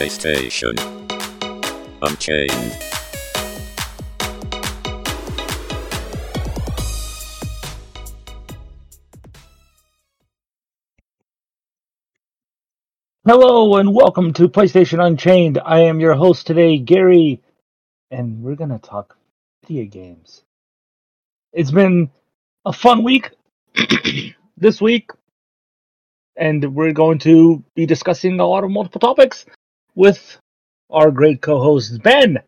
PlayStation. Unchained. Hello and welcome to PlayStation Unchained. I am your host today, Gary, and we're going to talk video games. It's been a fun week this week, and we're going to be discussing a lot of multiple topics with our great co host, Ben.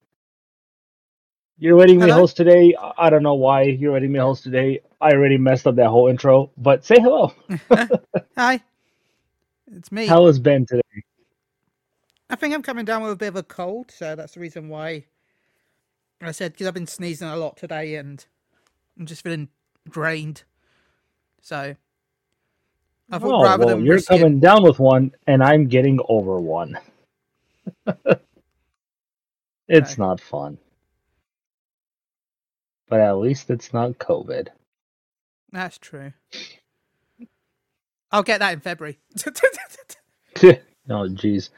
You're letting me Hello. host today. I- don't know why you're letting me host today. I already messed up that whole intro, but say hello. Hi, it's me. How is Ben today? I think I'm coming down with a bit of a cold, so that's the reason why I said because I've been sneezing a lot today and I'm just feeling drained. So I thought Oh, rather well, than you're risk it- coming down with one, and I'm getting over one. it's not fun. But at least it's not COVID. that's true. I'll get that in February. oh, jeez.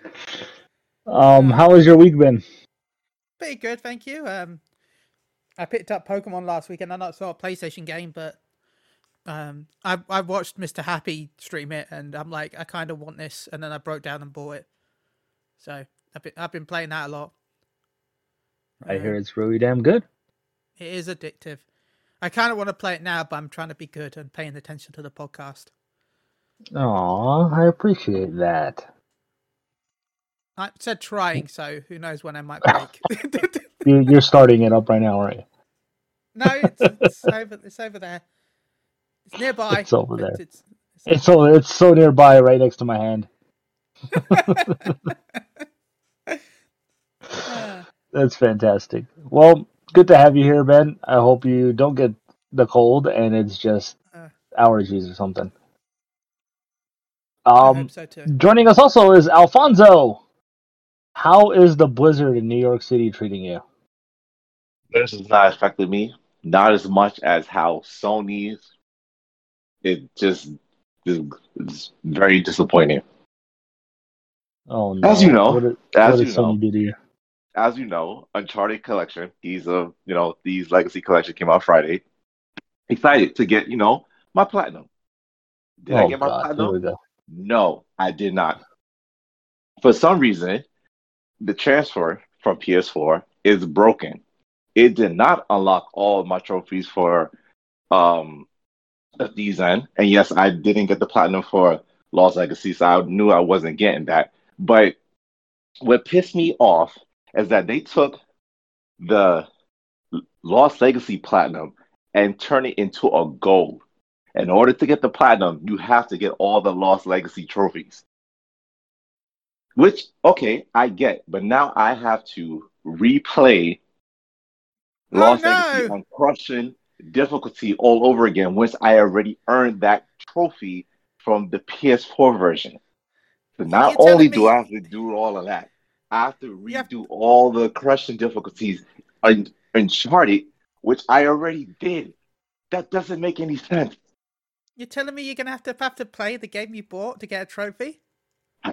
Um, how has your week been? Pretty good, thank you. Um, I picked up Pokemon last week, and I know it's not a PlayStation game, but um, I I watched Mr. Happy stream it, and I'm like, I kind of want this, and then I broke down and bought it. So I've been I've been playing that a lot. I hear Um, it's really damn good. It is addictive. I kind of want to play it now, but I'm trying to be good and paying attention to the podcast. Aw, I appreciate that. I said trying, so who knows when I might break. You, you're starting it up right now, right? no, it's, it's over. It's over there. It's nearby. It's over there. It's, it's, It's so it's so nearby, right next to my hand. That's fantastic. Well, good to have you here, Ben. I hope you don't get the cold and it's just Uh. allergies or something. Um, so joining us also is Alfonso. How is the blizzard in New York City treating you? This has not affected me, not as much as how Sony's. It just is is very disappointing. Oh no! As you know, what did, As what you did know, do to you? As you know, Uncharted Collection. These uh, you know, these Legacy Collection came out Friday. Excited to get you know my platinum. Did I oh get my God! Platinum? No, I did not. For some reason, the transfer from PS4 is broken. It did not unlock all of my trophies for um the season. And yes, I didn't get the platinum for Lost Legacy, so I knew I wasn't getting that. But what pissed me off is that they took the Lost Legacy platinum and turned it into a gold. In order to get the platinum, you have to get all the Lost Legacy trophies. Which, okay, I get, but now I have to replay Oh, Lost no! Legacy on crushing difficulty all over again once I already earned that trophy from the PS4 version. So not only do I have to do all of that, I have to You have- redo all the crushing difficulties in Uncharted, which I already did. That doesn't make any sense. You're telling me you're gonna have to have to play the game you bought to get a trophy? How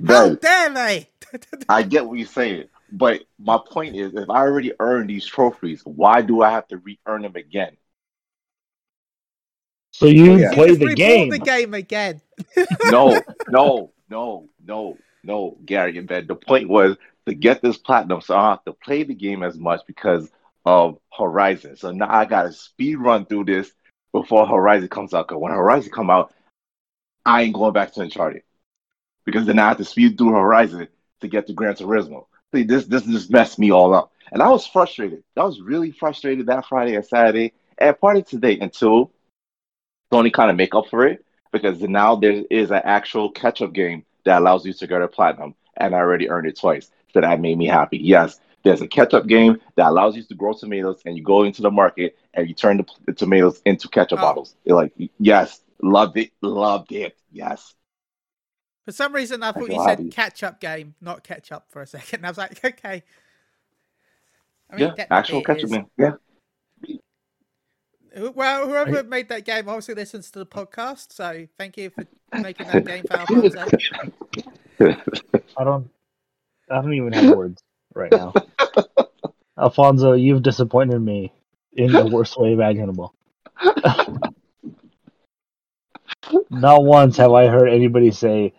Ben, dare they? I get what you're saying, but my point is, if I already earned these trophies, why do I have to re-earn them again? So you Yeah. play just the game? the game again. No, no, no, no, no, Gary and Ben. The point was to get this platinum, so I have to play the game as much because of Horizon. So now I gotta speed run through this before Horizon comes out. Cause when Horizon come out, I ain't going back to Uncharted because then I have to speed through Horizon to get to Gran Turismo. See, this this just messed me all up, and I was frustrated. I was really frustrated that Friday and Saturday and part of today until Sony kind of make up for it because now there is an actual catch-up game that allows you to get a platinum, and I already earned it twice. So that made me happy. Yes, there's a catch-up game that allows you to grow tomatoes, and you go into the market and you turn the, the tomatoes into ketchup Oh. bottles. You're like, yes, loved it, loved it. Yes, For some reason, I thought you said happy. catch-up game, not ketchup for a second. I was like, okay. I mean, yeah, actual ketchup game. Yeah, Well, whoever made that game obviously listens to the podcast, so thank you for making that game for Alfonso. I don't. I don't even have words right now. Alfonso, you've disappointed me in the worst way imaginable. Not once have I heard anybody say,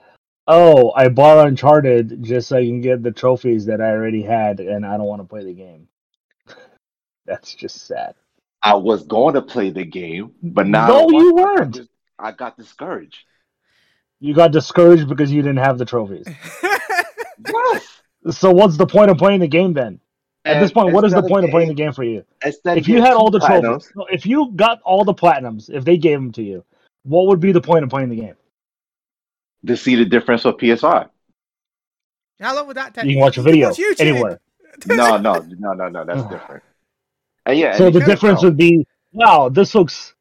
"Oh, I bought Uncharted just so I can get the trophies that I already had, and I don't want to play the game." That's just sad. I was going to play the game, but now No, you weren't. dis- I got discouraged. You got discouraged because you didn't have the trophies. Yes. So what's the point of playing the game then? At this point, what is the instead of point of playing the game for you? If you had all the platinums, trophies, if you got all the platinums, if they gave them to you, what would be the point of playing the game? to see the difference with PS5. How long would that take? You can watch a video YouTube. anywhere. No, no, no, no, no. That's different. And yeah, So and the difference would be, wow, this looks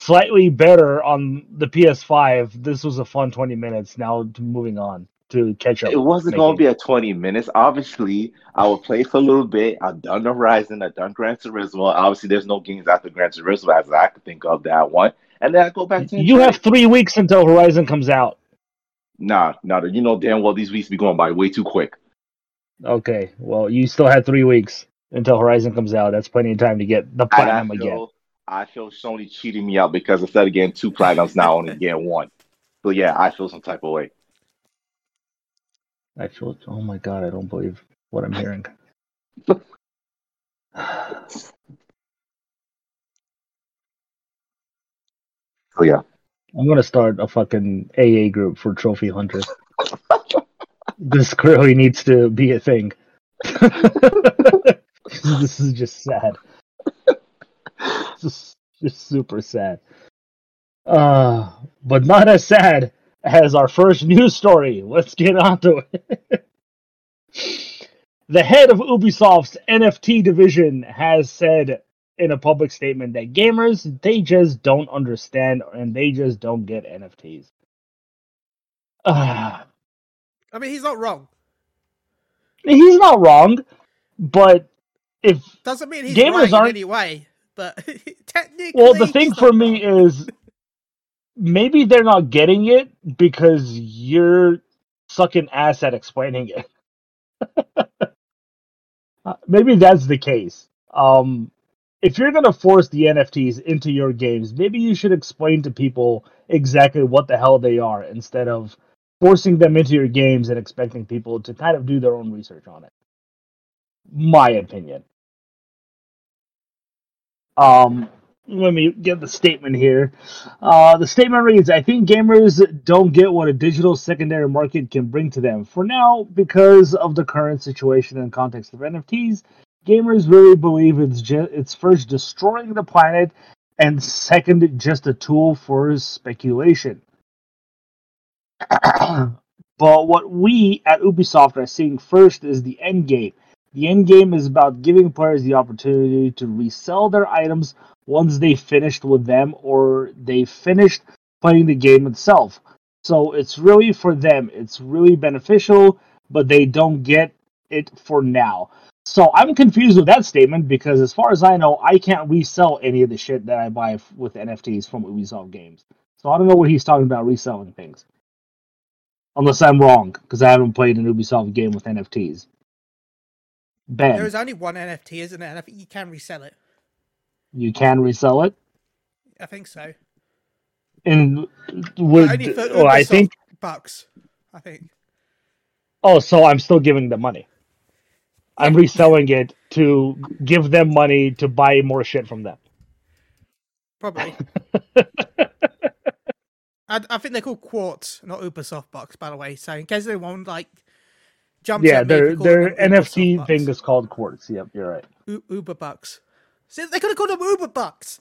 slightly better on the PS5. This was a fun 20 minutes. Now moving on to catch up. It wasn't going to be a 20 minutes. Obviously, I would play for a little bit. I've done the Horizon, I've done Gran Turismo. Obviously, there's no games after Gran Turismo as I could think of that I want. And then I go back to You have three weeks until Horizon comes out. Nah, nah, you know damn well these weeks be going by way too quick. Okay, well, you still had three weeks until Horizon comes out. That's plenty of time to get the And I platinum again. feel, I feel Sony cheating me out because instead of getting two platinums, now only getting one. So yeah, I feel some type of way. I feel. Oh my god! I don't believe what I'm hearing. oh yeah. I'm gonna start a fucking AA group for trophy hunters. this really needs to be a thing. this is just sad. Just, just super sad. Uh, but not as sad as our first news story. Let's get on to it. the head of Ubisoft's NFT division has said in a public statement that gamers they just don't understand and they just don't get NFTs. Uh, I mean, he's not wrong. he's not wrong, but if Doesn't mean he's Gamers aren't- any way, but technically. well, the thing for me is maybe they're not getting it because you're sucking ass at explaining it. Uh, maybe that's the case. Um, if you're gonna force the NFTs into your games, maybe you should explain to people exactly what the hell they are instead of forcing them into your games and expecting people to kind of do their own research on it. My opinion. Um, let me get the statement here. Uh, the statement reads I think gamers don't get what a digital secondary market can bring to them. For now, because of the current situation and context of NFTs, gamers really believe it's, ju- it's first destroying the planet and second, just a tool for speculation. but what we at Ubisoft are seeing first is the end game. The end game is about giving players the opportunity to resell their items once they finished with them or they finished playing the game itself. So it's really for them. It's really beneficial, but they don't get it for now. So I'm confused with that statement because, as far as I know, I can't resell any of the shit that I buy with NFTs from Ubisoft games. So I don't know what he's talking about reselling things. Unless I'm wrong, because I haven't played an Ubisoft game with NFTs. Ben, There is only one NFT, isn't it? And I think you can resell it. you can resell it. I think so. And would only for oh, I think bucks. I think. oh, so I'm still giving them money. I'm reselling it to give them money to buy more shit from them. Probably. I, I think they're called Quartz, not Ubisoft bucks, by the way. So in case anyone like jumps yeah, their their NFT thing is called Quartz. Yep, you're right. U- Uber bucks. See, they could have called them Uber bucks.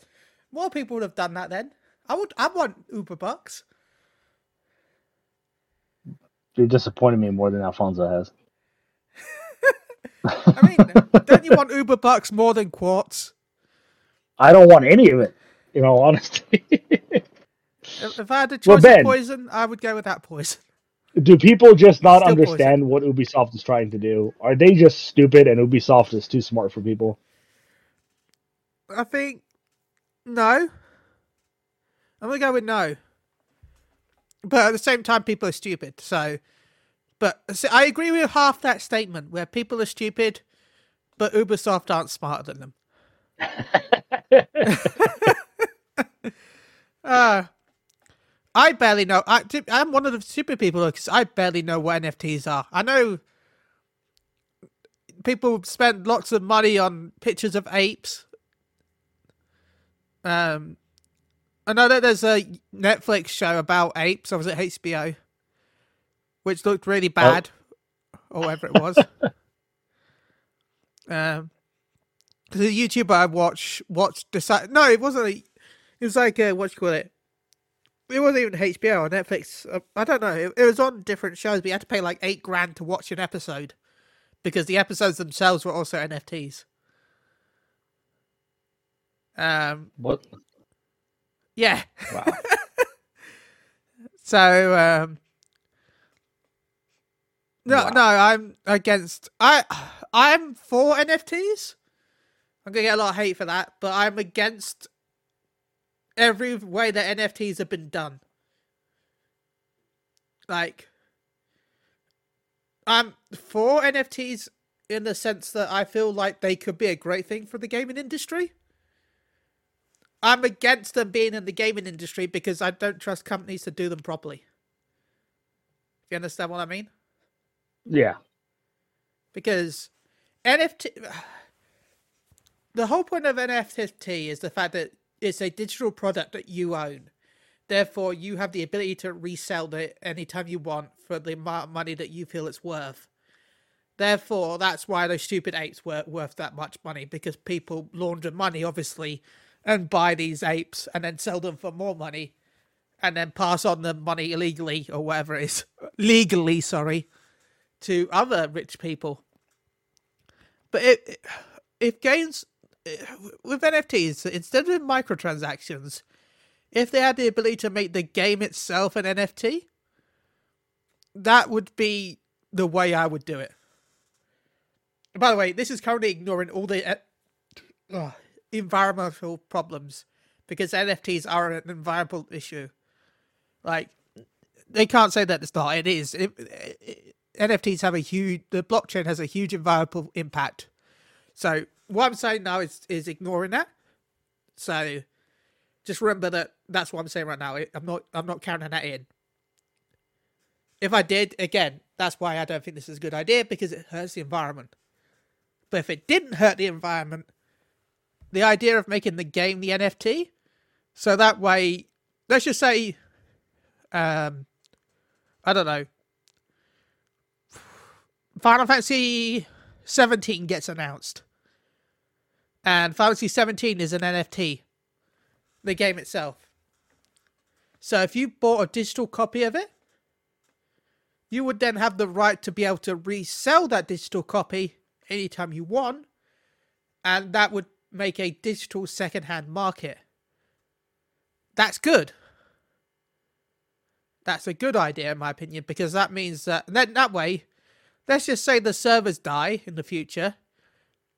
More people would have done that then. I would. I want Uber bucks. You're disappointing me more than Alfonso has. I mean, don't you want Uber bucks more than Quartz? I don't want any of it. You know, honestly. If, I had a Well, choice Ben- of poison, I would go with that poison. Do people just not Still poison. understand what Ubisoft is trying to do? Are they just stupid and Ubisoft is too smart for people? I think no. I'm gonna go with no. But at the same time, people are stupid. So, but so I agree with half that statement where people are stupid, but Ubisoft aren't smarter than them. uh, I barely know. I, I'm one of the stupid people because I barely know what NFTs are. I know people spend lots of money on pictures of apes. Um, I know that there's a Netflix show about apes. I was at HBO, which looked really bad, oh. or whatever it was. um, because the YouTuber I watch watched decide. No, it wasn't. A, it was like a, what you call it? It wasn't even HBO or Netflix. Uh, I don't know. It, it was on different shows, but you had to pay like eight grand to watch an episode because the episodes themselves were also NFTs. Um, what? Yeah. Wow. so, um, no, wow. no, I'm against. I, I'm for NFTs. I'm gonna get a lot of hate for that, but I'm against every way that NFTs have been done. Like, I'm for NFTs in the sense that I feel like they could be a great thing for the gaming industry. I'm against them being in the gaming industry because I don't trust companies to do them properly. If you understand what I mean? Yeah. Because NFT the whole point of NFT is the fact that it's a digital product that you own. Therefore, you have the ability to resell it anytime you want for the amount of money that you feel it's worth. Therefore, that's why those stupid apes were worth that much money because people launder money, obviously, and buy these apes and then sell them for more money and then pass on the money illegally or whatever it is legally, sorry, to other rich people. But it, if games with NFTs, instead of microtransactions, if they had the ability to make the game itself an NFT, that would be the way I would do it. By the way, this is currently ignoring all the uh, environmental problems because NFTs are an environmental issue. Like, they can't say that it's not. It is. It, it, NFTs have a huge. The blockchain has a huge environmental impact. So what I'm saying now is is ignoring that. So just remember that that's what I'm saying right now. I'm not I'm not counting that in. If I did, again, that's why I don't think this is a good idea because it hurts the environment. But if it didn't hurt the environment, the idea of making the game the NFT, so that way, let's just say, um, I don't know, Final Fantasy 17 gets announced and Final Fantasy 17 is an NFT, the game itself. So if you bought a digital copy of it, you would then have the right to be able to resell that digital copy anytime you want, and that would make a digital second-hand market. That's good. That's a good idea, in my opinion, because that means that then that way, let's just say the servers die in the future,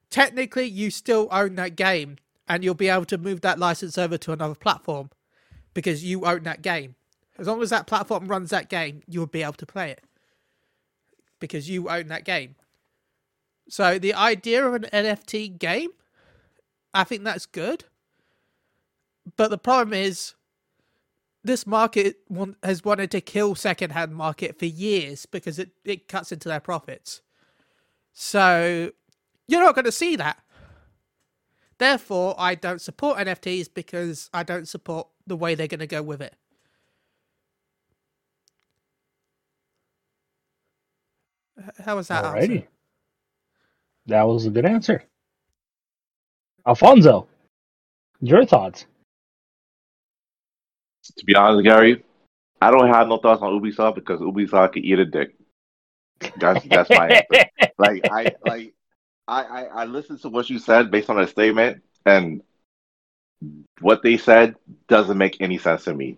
technically you still own that game and you'll be able to move that license over to another platform because you own that game. As long as that platform runs that game, you'll be able to play it because you own that game. So the idea of an NFT game, I think that's good. But the problem is this market has wanted to kill secondhand market for years because it, it cuts into their profits. So you're not going to see that. Therefore, I don't support NFTs because I don't support the way they're going to go with it. How was that? Alrighty. Answer? That was a good answer. Alfonso, your thoughts? To be honest, Gary, I don't have no thoughts on Ubisoft because Ubisoft can eat a dick. That's that's my answer. like I like I, I, I listened to what you said based on a statement, and what they said doesn't make any sense to me.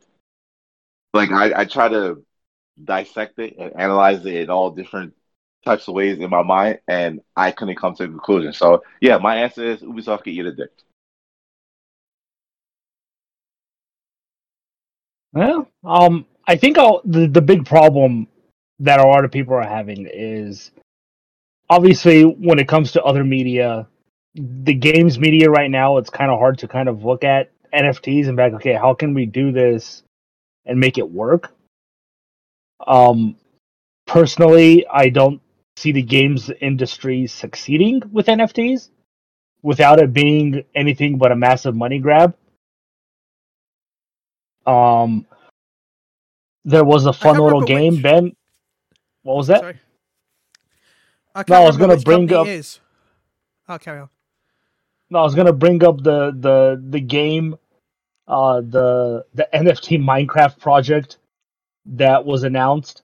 Like I, I try to dissect it and analyze it in all different types of ways in my mind, and I couldn't come to a conclusion. So yeah, my answer is Ubisoft can eat a dick. Well, um, I think I'll, the the big problem that a lot of people are having is obviously when it comes to other media, the games media right now, it's kind of hard to kind of look at NFTs and be like, okay, how can we do this and make it work? Um, personally, I don't see the games industry succeeding with NFTs without it being anything but a massive money grab. Um, there was a fun little game, Ben. What was that? Sorry. I No, I was gonna bring up- is. I'll carry on. No, I was gonna bring up the the the game, uh, the the NFT Minecraft project that was announced.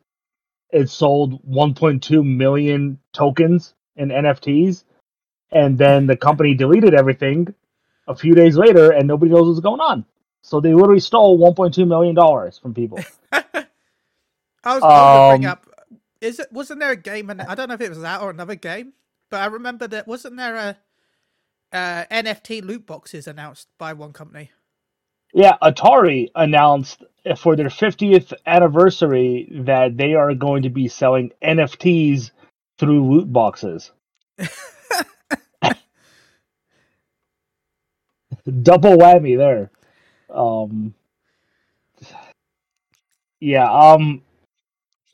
It sold 1.2 million tokens in NFTs, and then the company deleted everything a few days later, and nobody knows what's going on. So they literally stole 1.2 million dollars from people. I was, I was gonna bring Um, up. Is it wasn't there a game? And I don't know if it was that or another game, but I remember that wasn't there a uh, NFT loot boxes announced by one company. Yeah, Atari announced for their 50th anniversary that they are going to be selling NFTs through loot boxes. Double whammy there. Um Yeah, um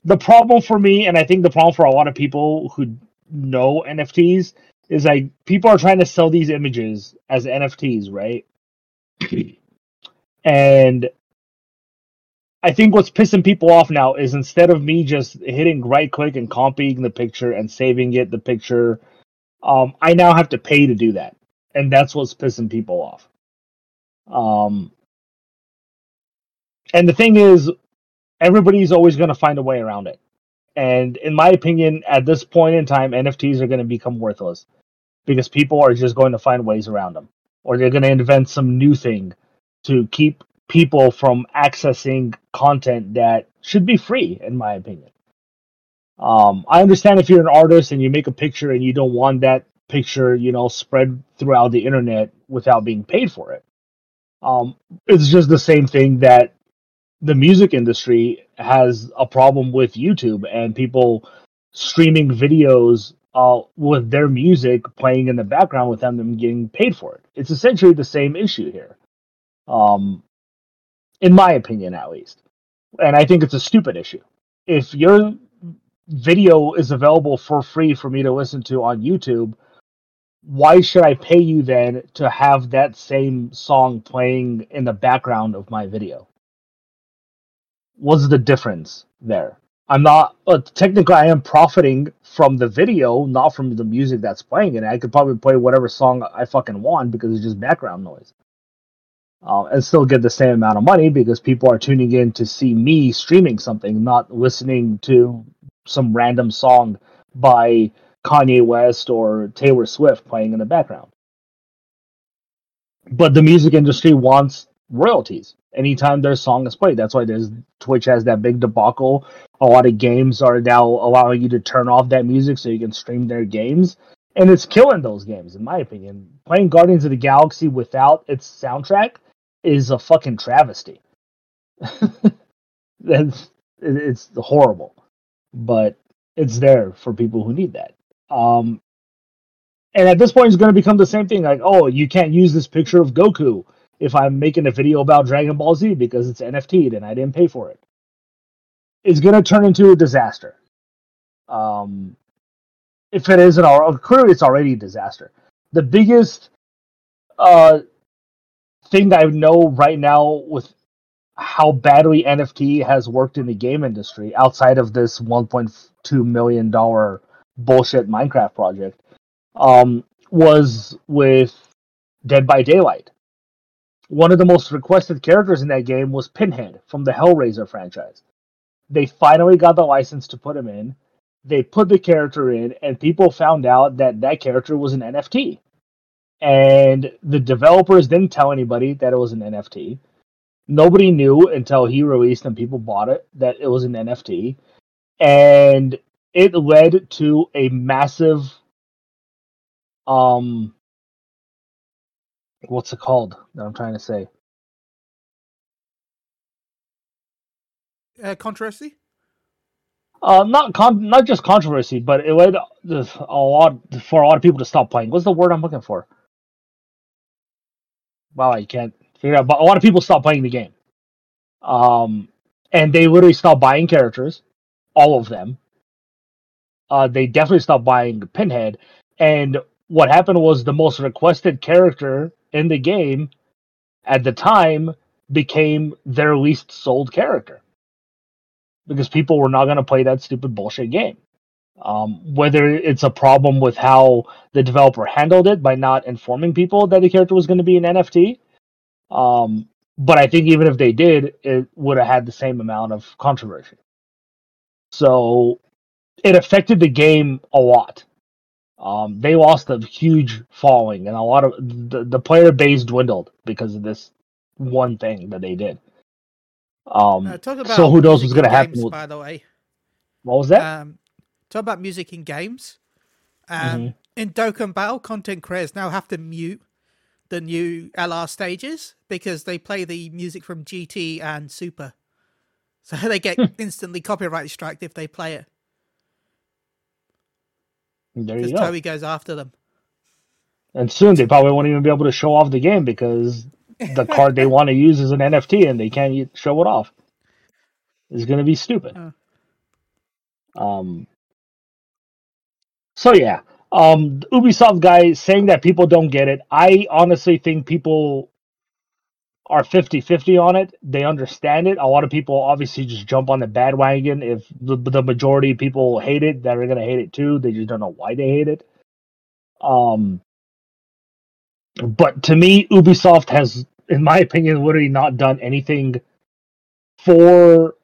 the problem for me and I think the problem for a lot of people who know NFTs is like people are trying to sell these images as NFTs, right? and I think what's pissing people off now is instead of me just hitting right click and copying the picture and saving it, the picture, um, I now have to pay to do that, and that's what's pissing people off. Um, and the thing is, everybody's always going to find a way around it. And in my opinion, at this point in time, NFTs are going to become worthless because people are just going to find ways around them, or they're going to invent some new thing to keep people from accessing content that should be free, in my opinion. Um, I understand if you're an artist and you make a picture and you don't want that picture, you know, spread throughout the internet without being paid for it. Um, it's just the same thing that the music industry has a problem with YouTube and people streaming videos uh, with their music playing in the background without them getting paid for it. It's essentially the same issue here, um, in my opinion, at least. And I think it's a stupid issue. If your video is available for free for me to listen to on YouTube, why should I pay you then to have that same song playing in the background of my video? What's the difference there? I'm not uh, technically I am profiting from the video, not from the music that's playing in it. I could probably play whatever song I fucking want because it's just background noise, uh, and still get the same amount of money because people are tuning in to see me streaming something, not listening to some random song by Kanye West or Taylor Swift playing in the background. But the music industry wants royalties anytime their song is played. That's why there's Twitch has that big debacle. A lot of games are now allowing you to turn off that music so you can stream their games. And it's killing those games, in my opinion. Playing Guardians of the Galaxy without its soundtrack is a fucking travesty. That's it's horrible. But it's there for people who need that. Um, and at this point, it's going to become the same thing. Like, oh, you can't use this picture of Goku if I'm making a video about Dragon Ball Z because it's NFT'd and I didn't pay for it. It's going to turn into a disaster. Um, if it isn't already, clearly it's already a disaster. The biggest uh, thing I know right now with how badly NFT has worked in the game industry outside of this 1.2 million dollar bullshit Minecraft project um, was with Dead by Daylight. One of the most requested characters in that game was Pinhead from the Hellraiser franchise. They finally got the license to put him in. They put the character in, and people found out that that character was an NFT. And the developers didn't tell anybody that it was an NFT. Nobody knew until he released and people bought it that it was an NFT. And it led to a massive um what's it called that I'm trying to say? uh, controversy? Uh, not con- not just controversy, but it led a lot for a lot of people to stop playing. What's the word I'm looking for? Wow, I can't figure out. But a lot of people stopped playing the game. Um, and they literally stopped buying characters, all of them. Uh, they definitely stopped buying Pinhead. And what happened was the most requested character in the game at the time became their least sold character because people were not going to play that stupid bullshit game. Um, whether it's a problem with how the developer handled it by not informing people that the character was going to be an NFT, um, but I think even if they did, it would have had the same amount of controversy. So it affected the game a lot. Um, they lost a huge following, and a lot of the, the player base dwindled because of this one thing that they did. Um, Uh, talk about so who knows what's going to happen? by the way. what was that? Um, talk about music in games. Um, Mhm. In Dokkan Battle, content creators now have to mute the new LR stages because they play the music from GT and Super. So they get instantly copyright striked if they play it there you go. Toei goes after them. And soon they probably won't even be able to show off the game because the card they want to use is an NFT and they can't show it off. It's going to be stupid. Uh. Um. So yeah, um, the Ubisoft guy saying that people don't get it. I honestly think people are 50-50 on it. They understand it. A lot of people obviously just jump on the bandwagon. If the, the majority of people hate it, they're going to hate it too. They just don't know why they hate it. Um. But to me, Ubisoft has, in my opinion, literally not done anything for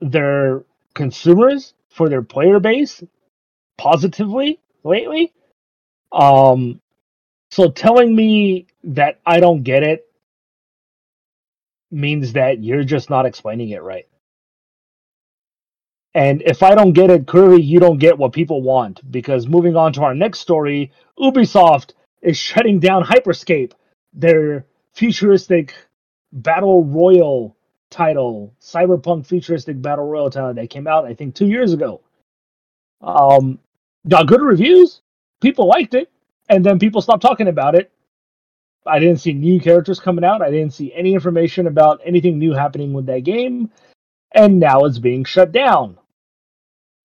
their consumers, for their player base, positively lately. Um, so telling me that I don't get it means that you're just not explaining it right. And if I don't get it, clearly you don't get what people want. Because moving on to our next story, Ubisoft is shutting down Hyperscape, their futuristic battle royal title, cyberpunk futuristic battle royal title that came out, I think, two years ago. Um, got good reviews. People liked it, and then people stopped talking about it. I didn't see new characters coming out. I didn't see any information about anything new happening with that game, and now it's being shut down.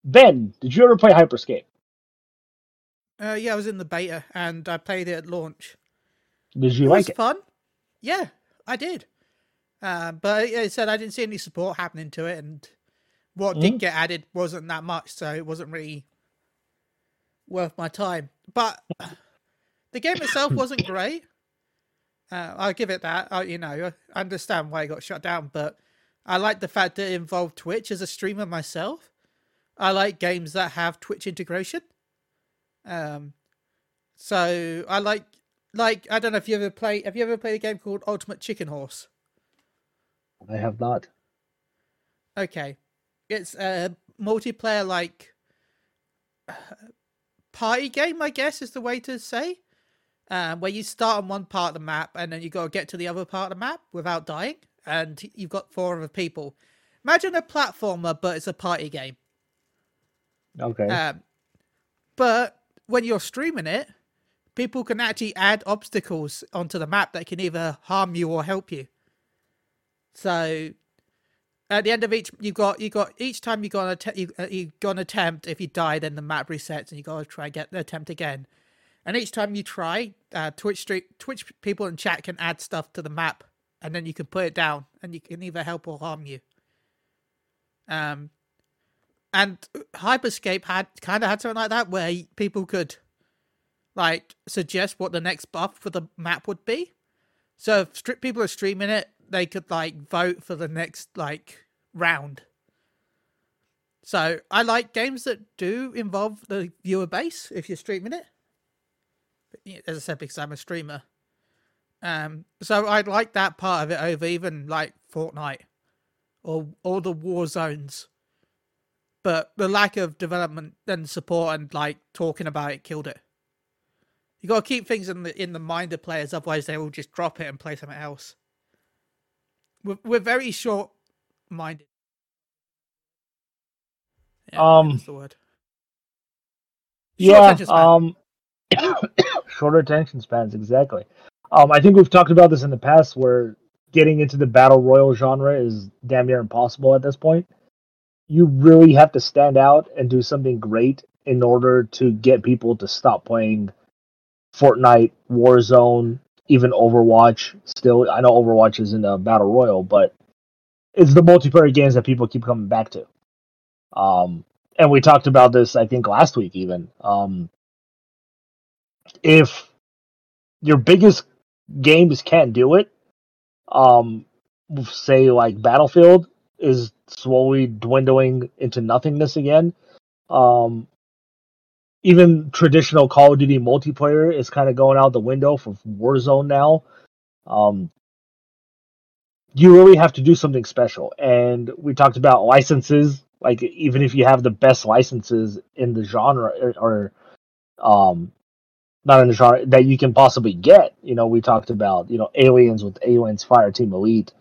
Ben, did you ever play Hyperscape? Uh, yeah, I was in the beta and I played it at launch. Did you it like was it? fun. Yeah, I did. Uh, but it said I didn't see any support happening to it, and what Mhm. did get added wasn't that much, so it wasn't really worth my time. But the game itself wasn't great. Uh, I'll give it that. I, you know, I understand why it got shut down, but I like the fact that it involved Twitch as a streamer myself. I like games that have Twitch integration. Um, so I like like I don't know if you ever play. Have you ever played a game called Ultimate Chicken Horse? I have not. Okay, it's a multiplayer like party game, I guess is the way to say. Um, where you start on one part of the map and then you got to get to the other part of the map without dying, and you've got four other people. Imagine a platformer, but it's a party game. Okay. Um, but when you're streaming it, people can actually add obstacles onto the map that can either harm you or help you. So at the end of each, you got you got each time you got an att- you, uh, you got an attempt. If you die, then the map resets and you got to try and get the attempt again. And each time you try, uh, Twitch street Twitch people in chat can add stuff to the map, and then you can put it down, and you can either help or harm you. Um, and Hyperscape had kind of had something like that where people could like suggest what the next buff for the map would be. So if stri- people are streaming it, they could like vote for the next like round. So I like games that do involve the viewer base if you're streaming it. As I said, because I'm a streamer. Um, so I'd like that part of it over even like Fortnite or all the war zones but the lack of development and support and like talking about it killed it. You got to keep things in the in the mind of players, otherwise they will just drop it and play something else. We're we're very short minded. Yeah, Um, that's the word. Short yeah, um, shorter attention spans, exactly. Um, I think we've talked about this in the past, where getting into the battle royal genre is damn near impossible at this point. You really have to stand out and do something great in order to get people to stop playing Fortnite, Warzone, even Overwatch. Still, I know Overwatch isn't a battle royal, but it's the multiplayer games that people keep coming back to. Um, and we talked about this, I think, last week even. Um, if your biggest games can't do it, um, say like Battlefield is slowly dwindling into nothingness again. Um, even traditional Call of Duty multiplayer is kind of going out the window for Warzone now. Um, you really have to do something special. And we talked about licenses. Like even if you have the best licenses in the genre, or, or um, not in the genre that you can possibly get. You know, we talked about you know Aliens with Aliens Fireteam Elite,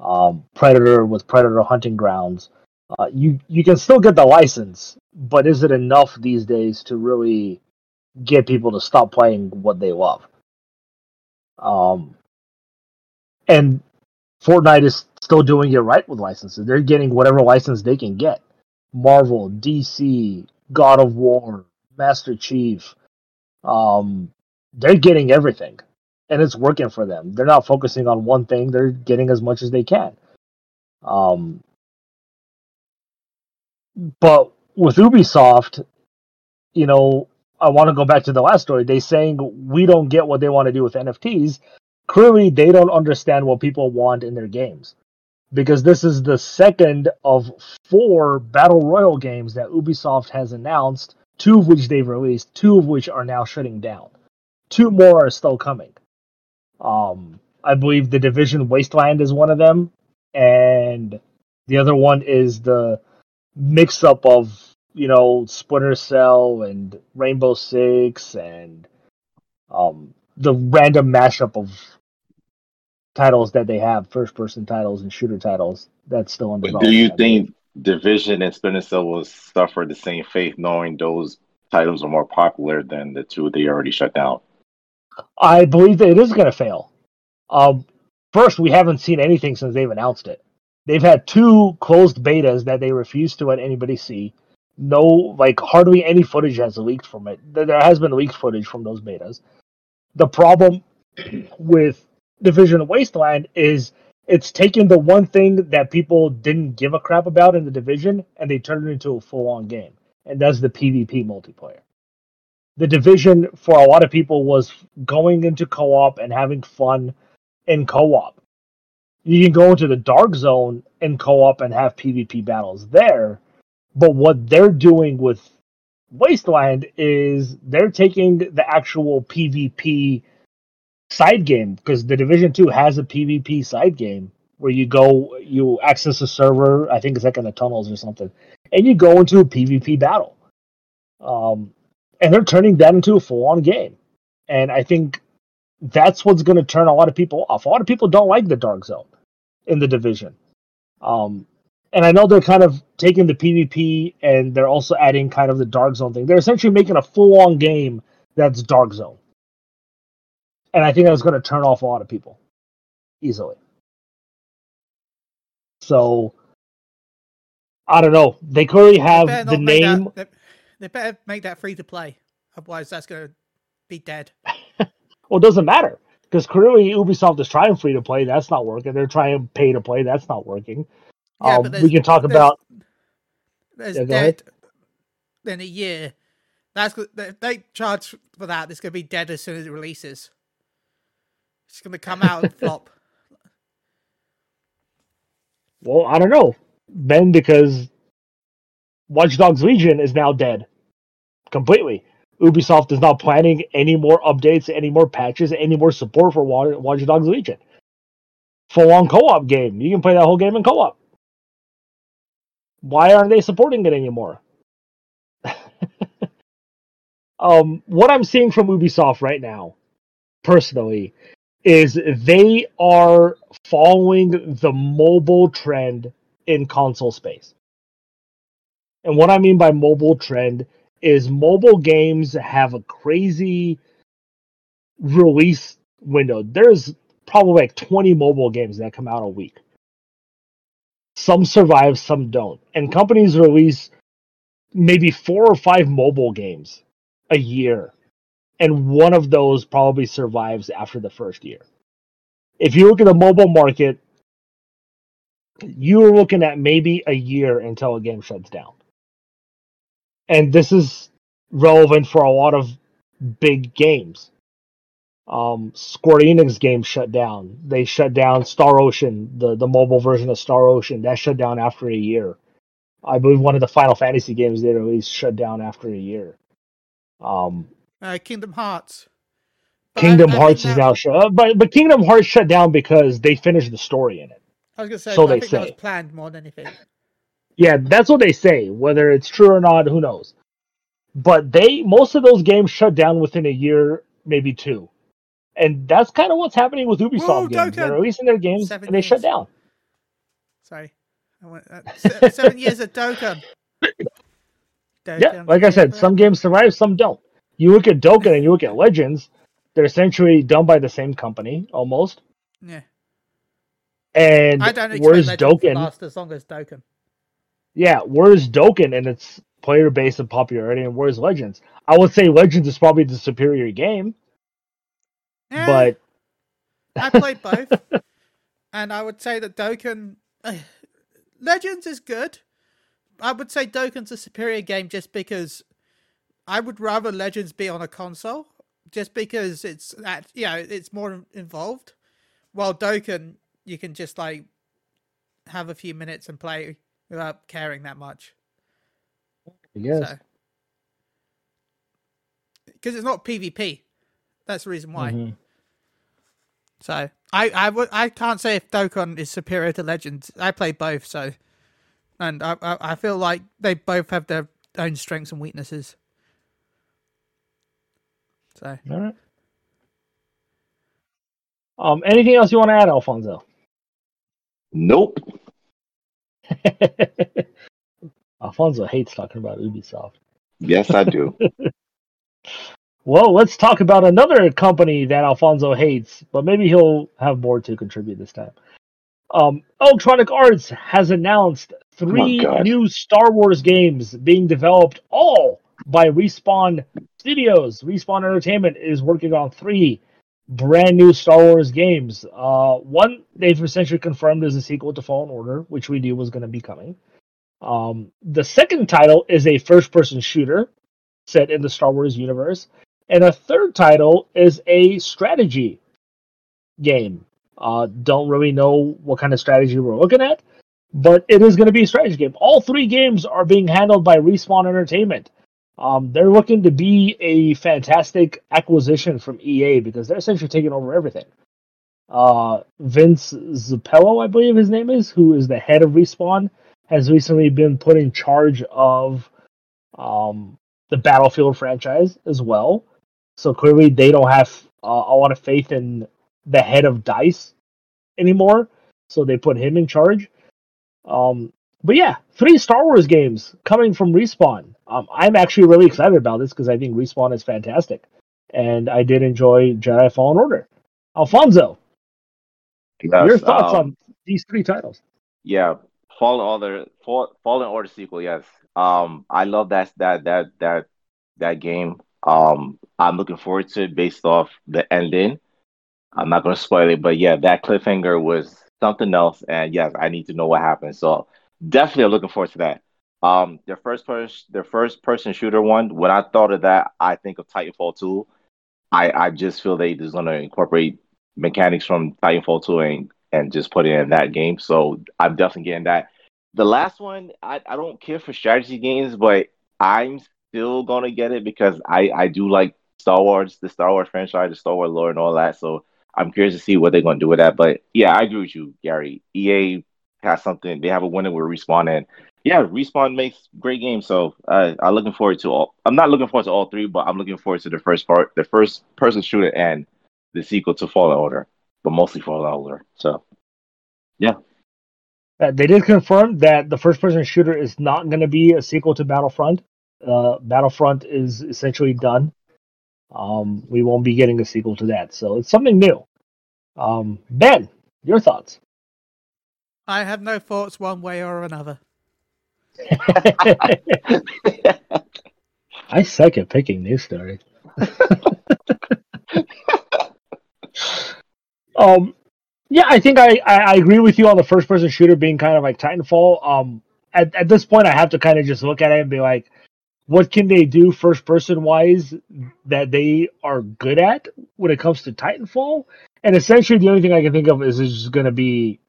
um, Predator with Predator Hunting Grounds. Uh, you you can still get the license, but is it enough these days to really get people to stop playing what they love? Um, and Fortnite is still doing it right with licenses. They're getting whatever license they can get. Marvel, DC, God of War, Master Chief. Um, they're getting everything, and it's working for them. They're not focusing on one thing. They're getting as much as they can. Um, but with Ubisoft, you know, I want to go back to the last story. They saying we don't get what they want to do with NFTs. Clearly, they don't understand what people want in their games, because this is the second of four battle royal games that Ubisoft has announced. Two of which they've released, two of which are now shutting down. Two more are still coming. Um, I believe the Division Wasteland is one of them, and the other one is the mix up of you know Splinter Cell and Rainbow Six and um, the random mashup of titles that they have, first person titles and shooter titles that's still in But development. do you think Division and Splinter Cell will suffer the same fate, knowing those titles are more popular than the two they already shut down? I believe that it is going to fail. Um, first, we haven't seen anything since they've announced it. They've had two closed betas that they refuse to let anybody see. No, like hardly any footage has leaked from it. There has been leaked footage from those betas. The problem with Division Wasteland is it's taken the one thing that people didn't give a crap about in the division and they turned it into a full on game. And that's the PvP multiplayer. The division for a lot of people was going into co op and having fun in co op. You can go into the dark zone in co op and have PvP battles there. But what they're doing with Wasteland is they're taking the actual PvP side game because the Division Two has a PvP side game where you go, you access a server. I think it's like in the tunnels or something, and you go into a PvP battle. Um, and they're turning that into a full-on game, and I think that's what's going to turn a lot of people off. A lot of people don't like the Dark Zone in the Division. Um, and I know they're kind of taking the PvP and they're also adding kind of the Dark Zone thing. They're essentially making a full-on game that's Dark Zone and I think that's going to turn off a lot of people easily. So I don't know. They clearly have Better the name. That, they, they better make that free to play. Otherwise, that's going to be dead. Well, it doesn't matter because clearly Ubisoft is trying free to play. That's not working. They're trying pay to play. That's not working. Yeah, um, we can talk there's- about. There's Yeah, dead in a year. That's they charge for that. It's going to be dead as soon as it releases. It's going to come out and flop. Well, I don't know, Ben, because Watch Dogs Legion is now dead completely. Ubisoft is not planning any more updates, any more patches, any more support for Wa- Watch Dogs Legion. Full on co op game. You can play that whole game in co op. Why aren't they supporting it anymore? um, what I'm seeing from Ubisoft right now, personally, is they are following the mobile trend in console space. And what I mean by mobile trend is mobile games have a crazy release window. There's probably like 20 mobile games that come out a week. Some survive, some don't. And companies release maybe four or five mobile games a year. And one of those probably survives after the first year. If you look at the mobile market, you're looking at maybe a year until a game shuts down. And this is relevant for a lot of big games. Um, Square Enix games shut down. They shut down Star Ocean, the, the mobile version of Star Ocean. That shut down after a year. I believe one of the Final Fantasy games they released shut down after a year. Um, Uh, Kingdom Hearts. But Kingdom I think Hearts is now shut, but but Kingdom Hearts shut down because they finished the story in it. I was gonna say. so I they think that was say. planned more than anything. Yeah, that's what they say. Whether it's true or not, who knows? But they most of those games shut down within a year, maybe two, and that's kind of what's happening with Ubisoft Whoa, games. They're releasing their games Seven and they shut down. Sorry. I went, uh, seven years of Dokkan. Yeah, Dokkan like I said, some games survive, some don't. You look at Dokkan and you look at Legends; they're essentially done by the same company almost. Yeah. And I don't where's Dokkan? last as long as Dokkan. Yeah, where's Dokkan and its player base and popularity, and where's Legends? I would say Legends is probably the superior game, Eh, but I played both, and I would say that Dokkan Legends is good. I would say Dokkan's a superior game just because I would rather Legends be on a console, just because it's that you know it's more involved. While Dokkan, you can just like have a few minutes and play without caring that much. So because it's not PvP, that's the reason why. Mhm. So I I would I can't say if Dokkan is superior to Legends. I play both, so and I, I feel like they both have their own strengths and weaknesses. So All right. Um, anything else you want to add, Alfonso? Nope. Alfonso hates talking about Ubisoft. Yes, I do. Well, let's talk about another company that Alfonso hates, but maybe he'll have more to contribute this time. Um, Electronic Arts has announced three new Star Wars games being developed, all by Respawn Studios. Respawn Entertainment is working on three brand new Star Wars games. Uh, one they've essentially confirmed is a sequel to Fallen Order, which we knew was going to be coming. Um, the second title is a first-person shooter set in the Star Wars universe, and a third title is a strategy game. Uh, don't really know what kind of strategy we're looking at, but it is going to be a strategy game. All three games are being handled by Respawn Entertainment. Um, they're looking to be a fantastic acquisition from EA because they're essentially taking over everything. Uh, Vince Zampella, I believe his name is, who is the head of Respawn, has recently been put in charge of um, the Battlefield franchise as well. So clearly, they don't have uh, a lot of faith in the head of Dice anymore. So they put him in charge. Um, but yeah, three Star Wars games coming from Respawn. Um, I'm actually really excited about this because I think Respawn is fantastic, and I did enjoy Jedi Fallen Order. Alfonso, Yes, your thoughts um, on these three titles? Yeah, Fallen Order, Fall, Fallen Order sequel. Yes, um, I love that that that that that game. Um, I'm looking forward to it based off the ending. I'm not gonna spoil it, but yeah, that cliffhanger was something else, and yes, I need to know what happened. So definitely, looking forward to that. Um, their first person, their first person shooter one. When I thought of that, I think of Titanfall 2. I I just feel they just gonna incorporate mechanics from Titanfall 2 and and just put it in that game. So I'm definitely getting that. The last one, I, I don't care for strategy games, but I'm still gonna get it because I, I do like Star Wars, the Star Wars franchise, the Star Wars lore and all that. So I'm curious to see what they're gonna do with that. But yeah, I agree with you, Gary. EA has something, they have a winner with Respawn and yeah, Respawn makes great games. So uh, I'm looking forward to all I'm not looking forward to all three, but I'm looking forward to the first part, the first person shooter and the sequel to Fallen Order, but mostly Fallen Order. So Uh, they did confirm that the first-person shooter is not going to be a sequel to Battlefront. Uh, Battlefront is essentially done. Um, we won't be getting a sequel to that, so it's something new. Um, ben, your thoughts? I have no thoughts one way or another. I suck at picking news stories. um, yeah, I think I, I, I agree with you on the first person shooter being kind of like Titanfall. Um, at, at this point, I have to kind of just look at it and be like, what can they do first person wise that they are good at when it comes to Titanfall? And essentially, the only thing I can think of is it's just going to be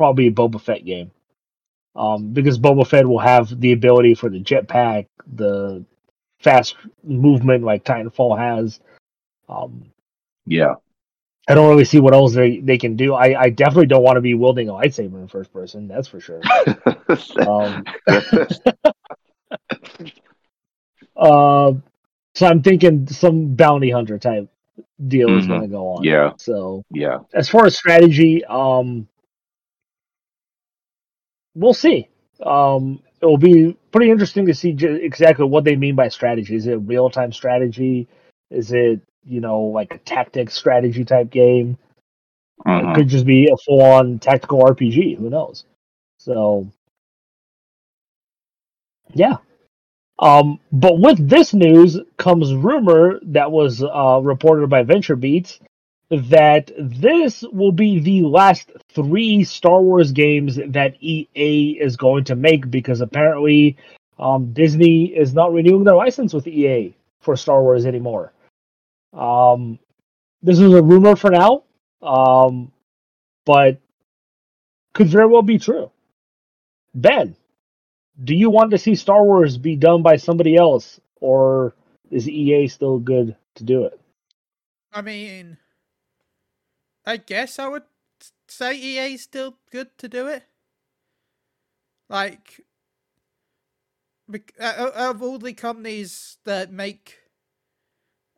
probably a Boba Fett game. Um, because Boba Fett will have the ability for the jetpack, the fast movement like Titanfall has. Um, Yeah. I don't really see what else they, they can do. I, I definitely don't want to be wielding a lightsaber in first person. That's for sure. Um, uh, so I'm thinking some bounty hunter type deal is Mhm. going to go on. Yeah. So yeah. as far as strategy, um, we'll see. Um, it will be pretty interesting to see j- exactly what they mean by strategy. Is it real time strategy? Is it you know like a tactics strategy type game? It Mhm. could just be a full on tactical RPG. Who knows? So, yeah. Um, but with this news comes rumor that was uh, reported by VentureBeats that this will be the last three Star Wars games that EA is going to make because apparently um, Disney is not renewing their license with EA for Star Wars anymore. Um, this is a rumor for now, um, but could very well be true. Ben, do you want to see Star Wars be done by somebody else, or is EA still good to do it? I mean, I guess I would say EA is still good to do it. Like, of all the companies that make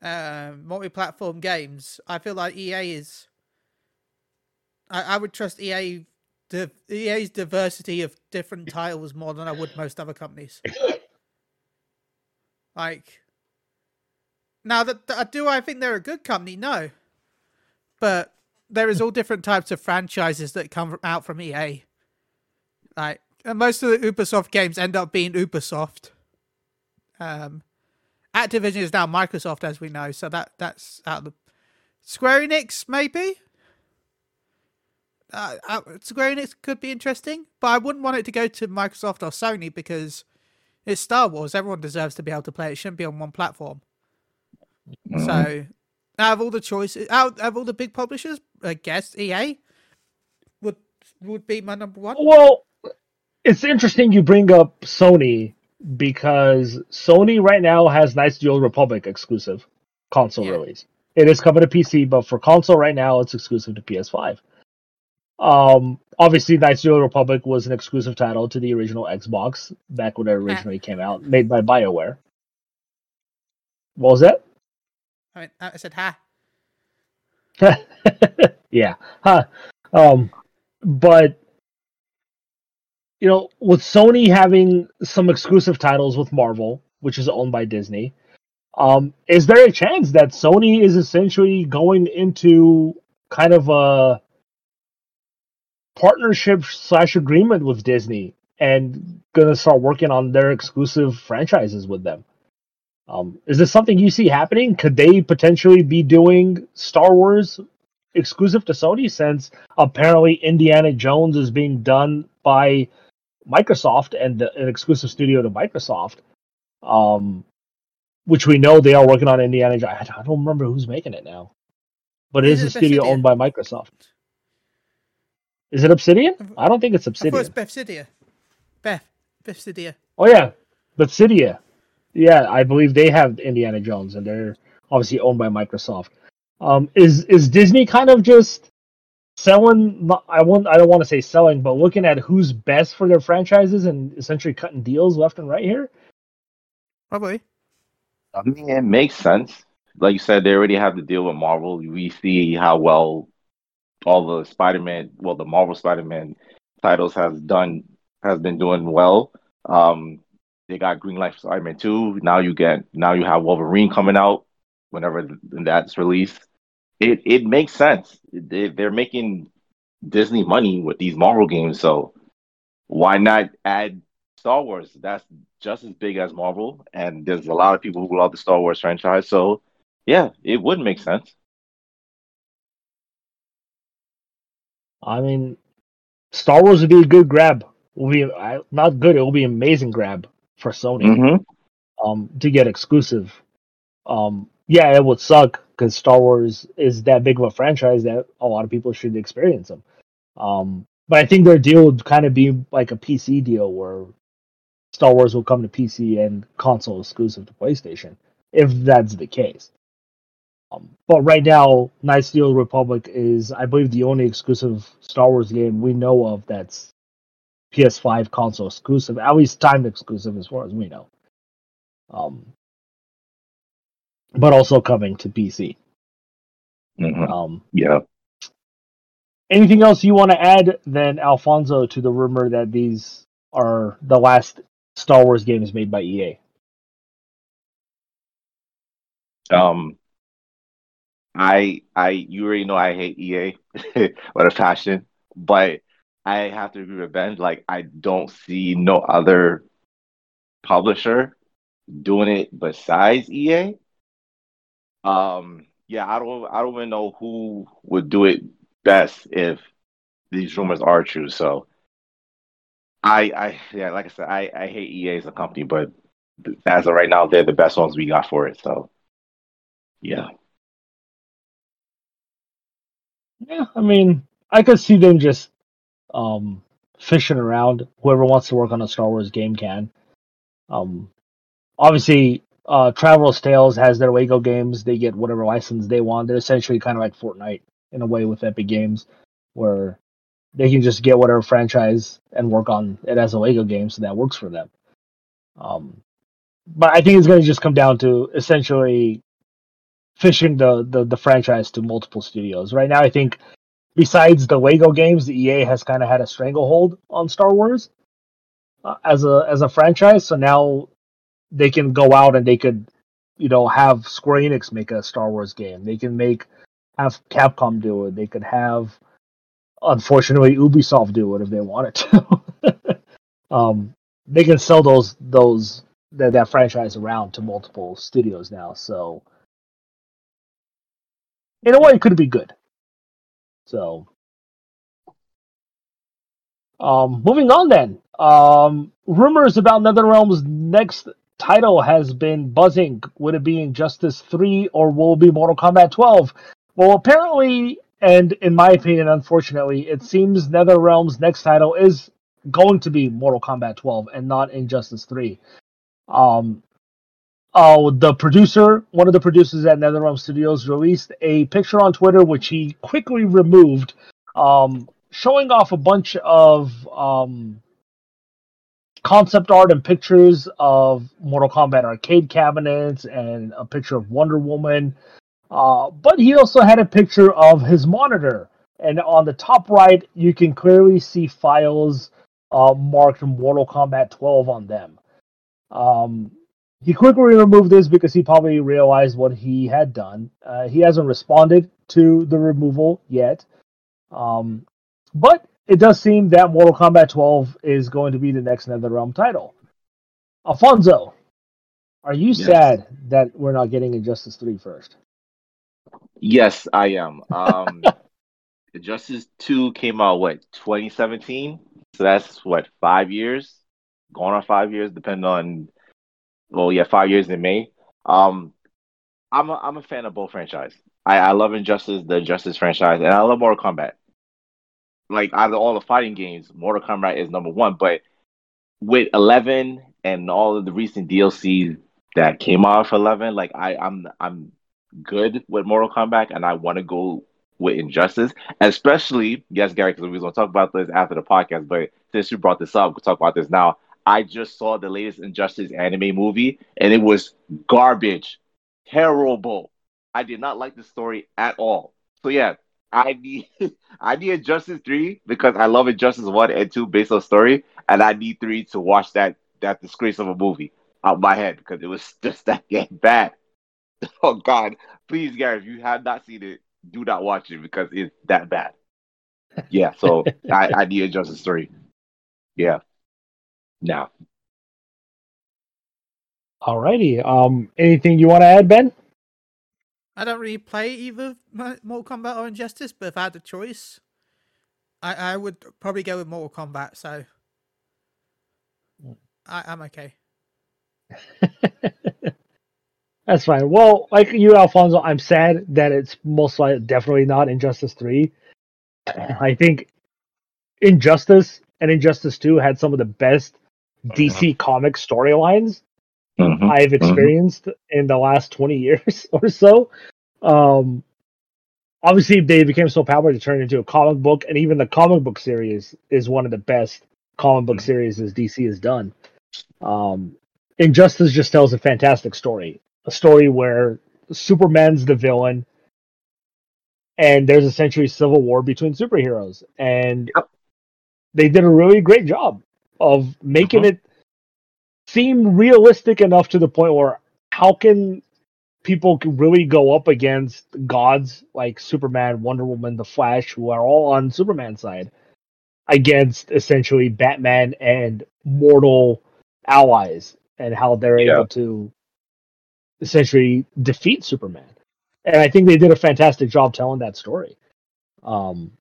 uh, multi-platform games, I feel like EA is. I, I would trust EA, the EA's diversity of different titles more than I would most other companies. Like, now that, that do I think they're a good company? No, but there is all different types of franchises that come out from EA. Like and most of the Ubisoft games end up being Ubisoft. Um, Activision is now Microsoft, as we know, so that that's out of the Square Enix maybe. Uh, uh, Square Enix could be interesting, but I wouldn't want it to go to Microsoft or Sony because it's Star Wars. Everyone deserves to be able to play it. It shouldn't be on one platform. Mhm. So, out of all the choices, out of all the big publishers, I guess EA would would be my number one. Well, it's interesting you bring up Sony because Sony right now has Knights of the Old Republic exclusive console Yeah. release. It is coming to PC, but for console right now, it's exclusive to PS5. Um, obviously, Knights of the Old Republic was an exclusive title to the original Xbox back when it originally came out, made by BioWare. What was that? I, mean, I said, "Ha." yeah. Huh. Um, but you know, with Sony having some exclusive titles with Marvel, which is owned by Disney, um, is there a chance that Sony is essentially going into kind of a partnership slash agreement with Disney and gonna start working on their exclusive franchises with them? Um, is this something you see happening? Could they potentially be doing Star Wars exclusive to Sony since apparently Indiana Jones is being done by Microsoft and the, an exclusive studio to Microsoft, um, which we know they are working on Indiana. Jones. I don't remember who's making it now, but it Is is a studio owned by Microsoft. Is it Obsidian? I don't think it's Obsidian. was Obsidian. Bethsidia. Beth, Bethsidia. Oh yeah, Obsidia. Yeah, I believe they have Indiana Jones, and they're obviously owned by Microsoft. Um, is is Disney kind of just selling? not- I want I don't want to say selling, but looking at who's best for their franchises and essentially cutting deals left and right here. Probably. I mean, it makes sense. Like you said, they already have to deal with Marvel. We see how well all the Spider-Man, well, the Marvel Spider-Man titles has done has been doing well. Um, they got Green Light for Spider-Man 2. Now you get now you have Wolverine coming out whenever that's released. It it makes sense. They, they're making Disney money with these Marvel games, so why not add Star Wars? That's just as big as Marvel, and there's a lot of people who love the Star Wars franchise. So yeah, it would make sense. I mean, Star Wars would be a good grab. Will be I, not good. It will be amazing grab for Sony Mm-hmm. um, to get exclusive. Um, yeah, it would suck because Star Wars is that big of a franchise that a lot of people should experience them. Um, but I think their deal would kind of be like a PC deal where Star Wars will come to PC and console exclusive to PlayStation, if that's the case. Um, but right now, Knights of the Old Republic is, I believe, the only exclusive Star Wars game we know of that's PS5 console exclusive, at least timed exclusive as far as we know. Um, but also coming to PC. Mhm. Um, Yeah. anything else you want to add then, Alfonso, to the rumor that these are the last Star Wars games made by EA? Um, I I you already know I hate EA with a passion, but I have to agree with Ben. Like I don't see no other publisher doing it besides EA. Um, yeah, I don't I don't even know who would do it best if these rumors are true. So I I yeah, like I said, I I hate EA as a company, but as of right now, they're the best ones we got for it. So yeah. Yeah, I mean, I could see them just um, fishing around. Whoever wants to work on a Star Wars game can. Um, obviously, uh, Traveler's Tales has their Lego games. They get whatever license they want. They're essentially kind of like Fortnite in a way with Epic Games, where they can just get whatever franchise and work on it as a Lego game, so that works for them. Um, but I think it's going to just come down to essentially fishing the, the the franchise to multiple studios. Right now, I think besides the Lego games, the EA has kind of had a stranglehold on Star Wars uh, as a as a franchise. So now they can go out and they could, you know, have Square Enix make a Star Wars game. They can make have Capcom do it. They could have, unfortunately, Ubisoft do it if they wanted to. um, they can sell those those that, that franchise around to multiple studios now. So in a way, it could be good. So, um, moving on then. Um, rumors about NetherRealm's next title has been buzzing. Would it be Injustice 3 or will it be Mortal Kombat 12? Well, apparently, and in my opinion, unfortunately, it seems NetherRealm's next title is going to be Mortal Kombat 12 and not Injustice 3. Um, uh, the producer, one of the producers at NetherRealm Studios, released a picture on Twitter, which he quickly removed, um, showing off a bunch of um, concept art and pictures of Mortal Kombat arcade cabinets and a picture of Wonder Woman. Uh, but he also had a picture of his monitor, and on the top right, you can clearly see files uh, marked Mortal Kombat 12 on them. Um, he quickly removed this because he probably realized what he had done. Uh, he hasn't responded to the removal yet. Um, but it does seem that Mortal Kombat 12 is going to be the next NetherRealm title. Alfonso, are you Yes. sad that we're not getting Injustice 3 first? Yes, I am. Um, Justice 2 came out, what, 2017? So that's what, five years? Going on five years, depending on, well, yeah, five years in May. Um, I'm a, I'm a fan of both franchise. I, I love Injustice, the Injustice franchise, and I love Mortal Kombat. Like, out of all the fighting games, Mortal Kombat is number one. But with 11 and all of the recent DLCs that came out for 11, like, I, I'm, I'm good with Mortal Kombat, and I want to go with Injustice, especially yes, Gary, because we are gonna talk about this after the podcast. But since you brought this up, we'll talk about this now. I just saw the latest Injustice anime movie, and it was garbage, terrible. I did not like the story at all. So yeah, I need I need Injustice three because I love Injustice one and two based on story, and I need three to watch that that disgrace of a movie out my head because it was just that bad. Oh God, please, Gary, if you have not seen it, do not watch it because it's that bad. Yeah, so I, I need Injustice three. Yeah. Now, Alrighty. Um, anything you want to add, Ben? I don't really play either Mortal Kombat or Injustice, but if I had the choice, I, I would probably go with Mortal Kombat. So I, I'm okay. That's fine. Well, like you, Alfonso, I'm sad that it's most likely definitely not Injustice 3. I think Injustice and Injustice 2 had some of the best DC comic storylines Mhm. I've experienced in the last 20 years or so. Um, obviously, they became so popular to turn into a comic book, and even the comic book series is one of the best comic book series as DC has done. Um, Injustice just tells a fantastic story, a story where Superman's the villain, and there's essentially civil war between superheroes, and Yep. they did a really great job of making Mhm. it seem realistic enough to the point where how can people really go up against gods like Superman, Wonder Woman, The Flash, who are all on Superman's side, against essentially Batman and mortal allies, and how they're Yeah. able to essentially defeat Superman. And I think they did a fantastic job telling that story. Um,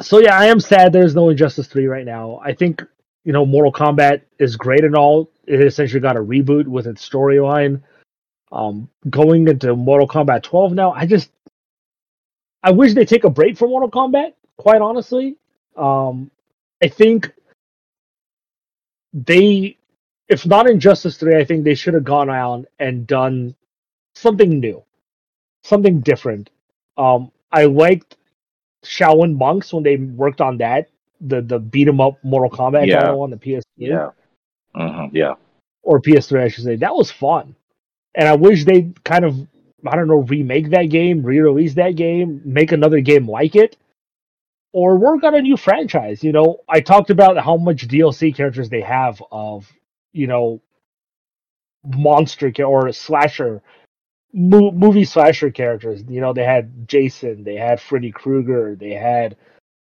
so yeah, I am sad there's no Injustice Three right now. I think you know Mortal Kombat is great and all. It essentially got a reboot with its storyline. Um, going into Mortal Kombat 12 now, I just I wish they take a break from Mortal Kombat. Quite honestly, um, I think they, if not Injustice 3, I think they should have gone out and done something new, something different. Um, I liked Shaolin Monks when they worked on that, the the beat 'em up Mortal Kombat Yeah. title on the PS3 yeah, Mhm. yeah, or PS3, I should say. That was fun, and I wish they kind of I don't know remake that game, re-release that game, make another game like it, or work on a new franchise. You know, I talked about how much DLC characters they have of you know monster or slasher mo- movie slasher characters. You know, they had Jason, they had Freddy Krueger, they had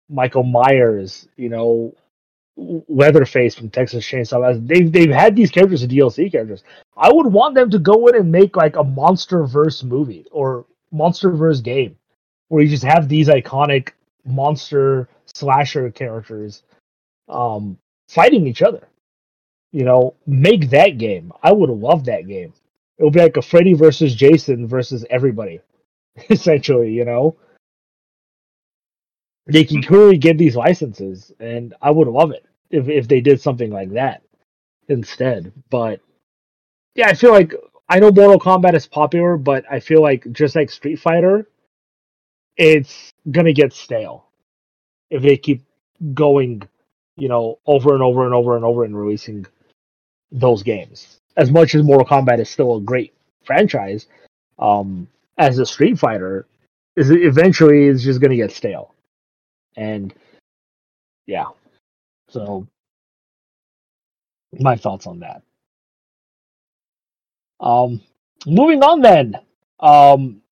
Michael Myers. You know, Leatherface from Texas Chainsaw They've they've had these characters as DLC characters. I would want them to go in and make like a monster verse movie or monster verse game where you just have these iconic monster slasher characters um fighting each other. You know, make that game. I would love that game. It would be like a Freddy versus Jason versus everybody, essentially. You know, they can hmm. clearly get these licenses, and I would love it if if they did something like that instead. But yeah, I feel like I know Mortal Kombat is popular, but I feel like just like Street Fighter, it's gonna get stale if they keep going, you know, over and over and over and over and releasing those games. As much as Mortal Kombat is still a great franchise, um, as a Street Fighter, is eventually is just gonna get stale. And yeah, so my thoughts on that. Um, moving on then. Um,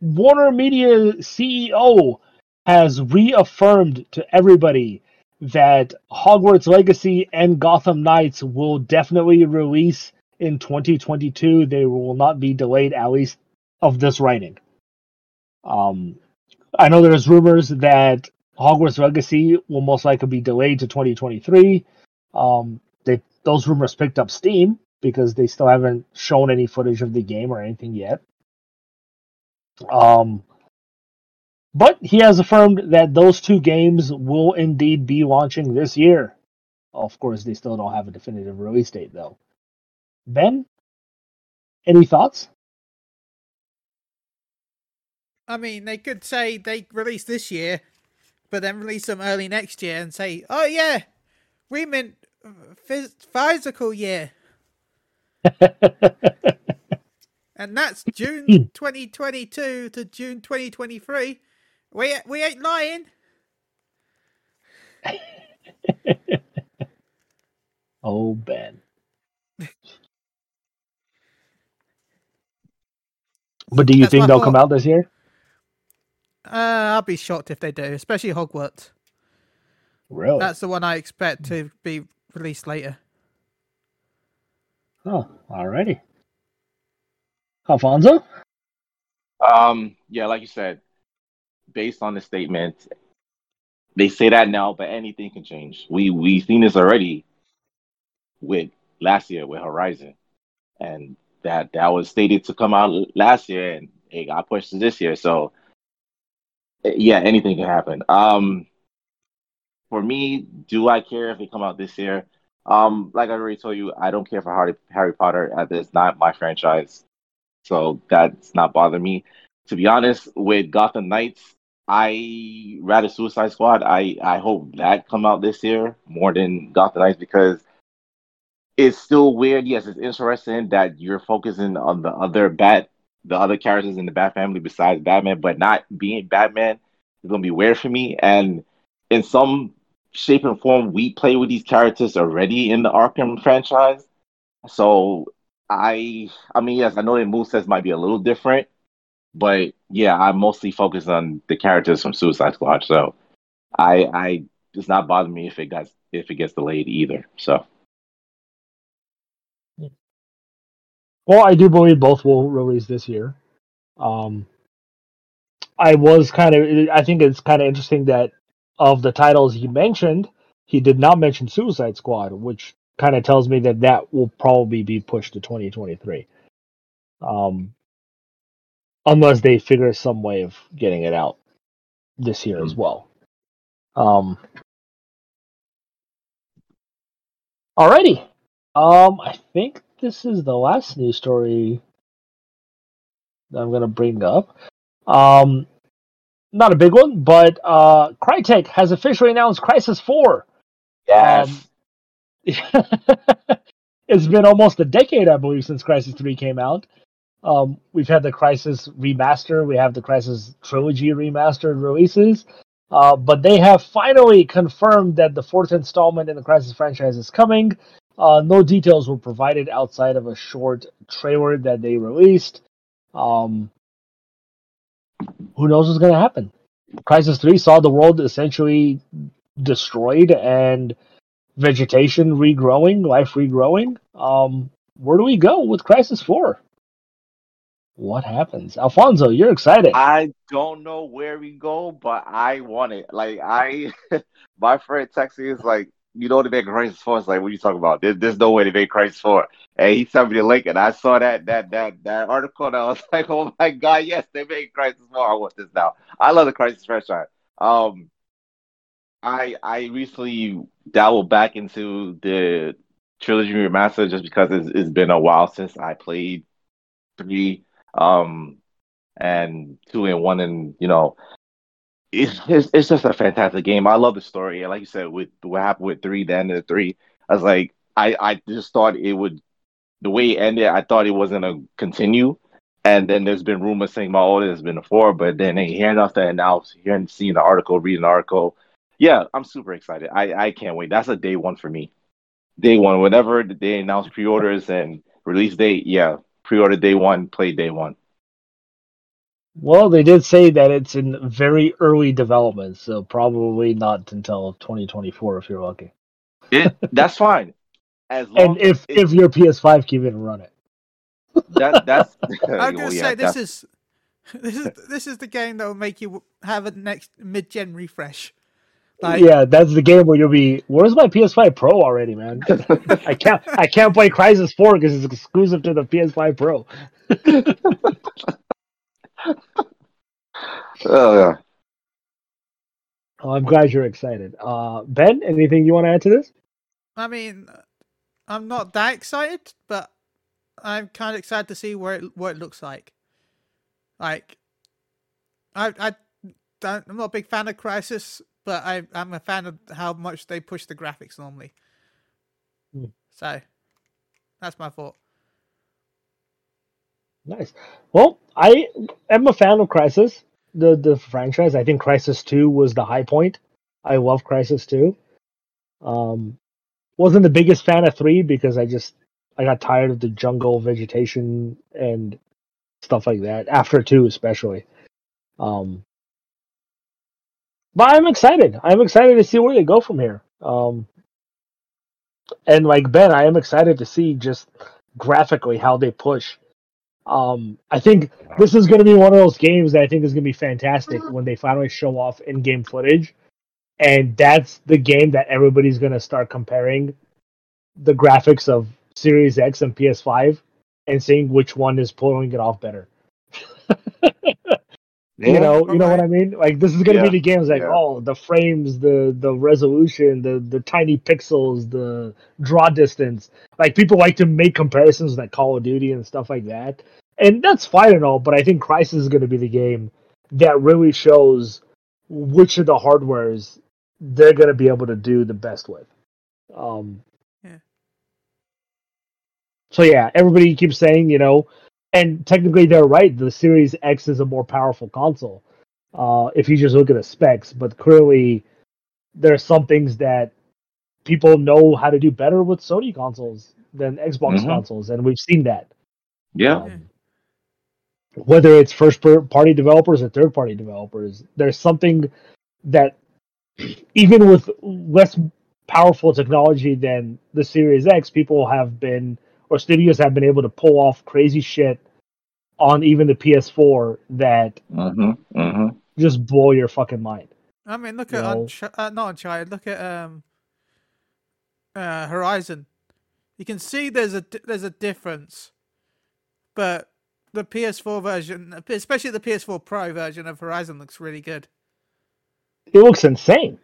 Warner Media CEO has reaffirmed to everybody that Hogwarts Legacy and Gotham Knights will definitely release in 2022. They will not be delayed, at least of this writing. Um, I know there's rumors that Hogwarts Legacy will most likely be delayed to 2023. Um, they, those rumors picked up steam because they still haven't shown any footage of the game or anything yet. Um, but he has affirmed that those two games will indeed be launching this year. Of course, they still don't have a definitive release date, though. Ben, any thoughts? I mean, they could say they release this year, but then release them early next year and say, "Oh yeah, we meant phys- physical year," and that's June 2022 to June 2023. We we ain't lying. oh, Ben. But do you That's think they'll come out this year? Uh, I'll be shocked if they do, especially Hogwarts. Really? That's the one I expect to be released later. Oh, alrighty. Alfonso? Um, yeah, like you said, based on the statement, they say that now, but anything can change. We we seen this already with last year with Horizon, and that that was stated to come out last year, and it got pushed to this year. So, eh, yeah, anything can happen. Um, for me, do I care if they come out this year? Um, like I already told you, I don't care for Harry Harry Potter. It's not my franchise, so that's not bothering me. To be honest, with Gotham Knights, I rather Suicide Squad. I I hope that come out this year more than Gotham Knights because it's still weird. Yes, it's interesting that you're focusing on the other Bat, the other characters in the Bat family besides Batman, but not being Batman is gonna be weird for me. And in some shape and form, we play with these characters already in the Arkham franchise. So I, I mean, yes, I know the movesets might be a little different, but yeah, I'm mostly focused on the characters from Suicide Squad. So I, I it's not bothering me if it gets if it gets delayed either. So Well, I do believe both will release this year. Um, I was kind of, I think it's kind of interesting that of the titles he mentioned, he did not mention Suicide Squad, which kind of tells me that that will probably be pushed to 2023. Um, unless they figure some way of getting it out this year as well. Um, alrighty. Um, I think this is the last news story that I'm gonna bring up. Um, not a big one, but uh, Crytek has officially announced Crysis Four. yes, it's been almost a decade, I believe, since Crysis Three came out. Um, we've had the Crysis remaster, we have the Crysis trilogy remastered releases, uh, but they have finally confirmed that the fourth installment in the Crysis franchise is coming. Uh, no details were provided outside of a short trailer that they released. Um, who knows what's going to happen? Crysis 3 saw the world essentially destroyed and vegetation regrowing, life regrowing. Um, where do we go with Crysis 4? What happens? Alfonso, you're excited. I don't know where we go, but I want it. Like I, my friend texted is like, you know, they make Crysis Four. It's like, what are you talking about? There, there's no way they make Crysis Four. And he sent me the link, and I saw that that that that article, and I was like, oh my god, yes, they made Crysis Four. I want this now. I love the Crysis franchise. Um, I I recently dabbled back into the trilogy remaster just because it's, it's been a while since I played three, um, and two and one, and you know, it's, it's it's just a fantastic game. I love the story, and like you said, with what happened with three, the end of the three, I was like, I I just thought it would, the way it ended, I thought it wasn't gonna continue. And then there's been rumors saying, "Oh, there's been a four, but then hearing off that announce, hearing, seeing the article, reading the article, yeah, I'm super excited. I I can't wait. That's a day one for me. Day one, whenever the they announce pre-orders and release date, yeah, pre-order day one, play day one. Well, they did say that it's in very early development, so probably not until 2024 if you're lucky. It that's fine. As long And if as if your PS5 can even run it. that that's I'm gonna yeah, say this is this is this is the game that will make you have a next mid-gen refresh. Like, yeah, that's the game where you'll be. Where's my PS5 Pro already, man? I can't. I can't play Crysis 4 because it's exclusive to the PS5 Pro. oh yeah. Oh, I'm glad you're excited. Uh, ben, anything you want to add to this? I mean, I'm not that excited, but I'm kind of excited to see where it, what it looks like. Like, I I don't, I'm not a big fan of Crysis, but I I'm a fan of how much they push the graphics normally. Hmm. So, that's my thought. Nice. Well, I am a fan of Crysis, the the franchise. I think Crysis Two was the high point. I love Crysis Two. Um, wasn't the biggest fan of three because I just I got tired of the jungle vegetation and stuff like that after two, especially. Um, but I'm excited. I'm excited to see where they go from here. Um, and like Ben, I am excited to see just graphically how they push. Um, I think this is going to be one of those games that I think is going to be fantastic when they finally show off in-game footage, and that's the game that everybody's going to start comparing the graphics of Series X and PS5 and seeing which one is pulling it off better. You know, you know what I mean? Like this is gonna Yeah, be the games like yeah. oh the frames, the the resolution, the the tiny pixels, the draw distance. Like people like to make comparisons like Call of Duty and stuff like that, and that's fine and all. But I think Crysis is gonna be the game that really shows which of the hardwares they're gonna be able to do the best with. Um, Yeah. So yeah, everybody keeps saying you know and technically they're right. The Series X is a more powerful console. Uh, if you just look at the specs, but clearly there are some things that people know how to do better with Sony consoles than Xbox Mhm. consoles, and we've seen that. Yeah. Um, whether it's first party developers or third party developers, there's something that even with less powerful technology than the Series X, people have been or studios have been able to pull off crazy shit on even the PS4 that Mm-hmm. Mm-hmm. just blow your fucking mind. I mean, look You at know? Unch- uh, not Uncharted. Look at um, uh, Horizon. You can see there's a di- there's a difference, but the PS4 version, especially the PS4 Pro version of Horizon, looks really good. It looks insane.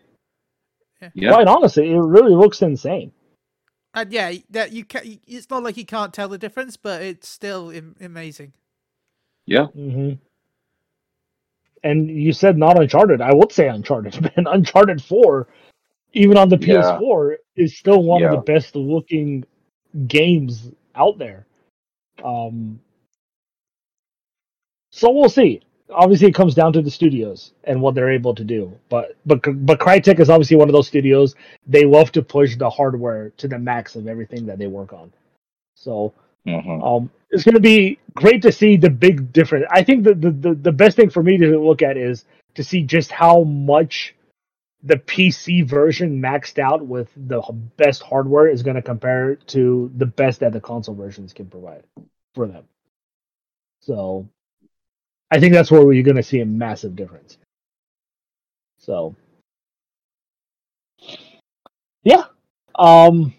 Yeah. Quite honestly, it really looks insane. And yeah, that you can. It's not like you can't tell the difference, but it's still Im- amazing. Yeah. hmm And you said not Uncharted. I would say Uncharted, man. Uncharted 4, even on the PS4, is still one of the best looking games out there. Um, so we'll see. Obviously, it comes down to the studios and what they're able to do. But but but Crytek is obviously one of those studios. They love to push the hardware to the max of everything that they work on. So Mm-hmm. um, it's going to be great to see the big difference. I think the, the, the, the best thing for me to look at is to see just how much the PC version maxed out with the best hardware is going to compare to the best that the console versions can provide for them. So I think that's where you're going to see a massive difference. So yeah. Um,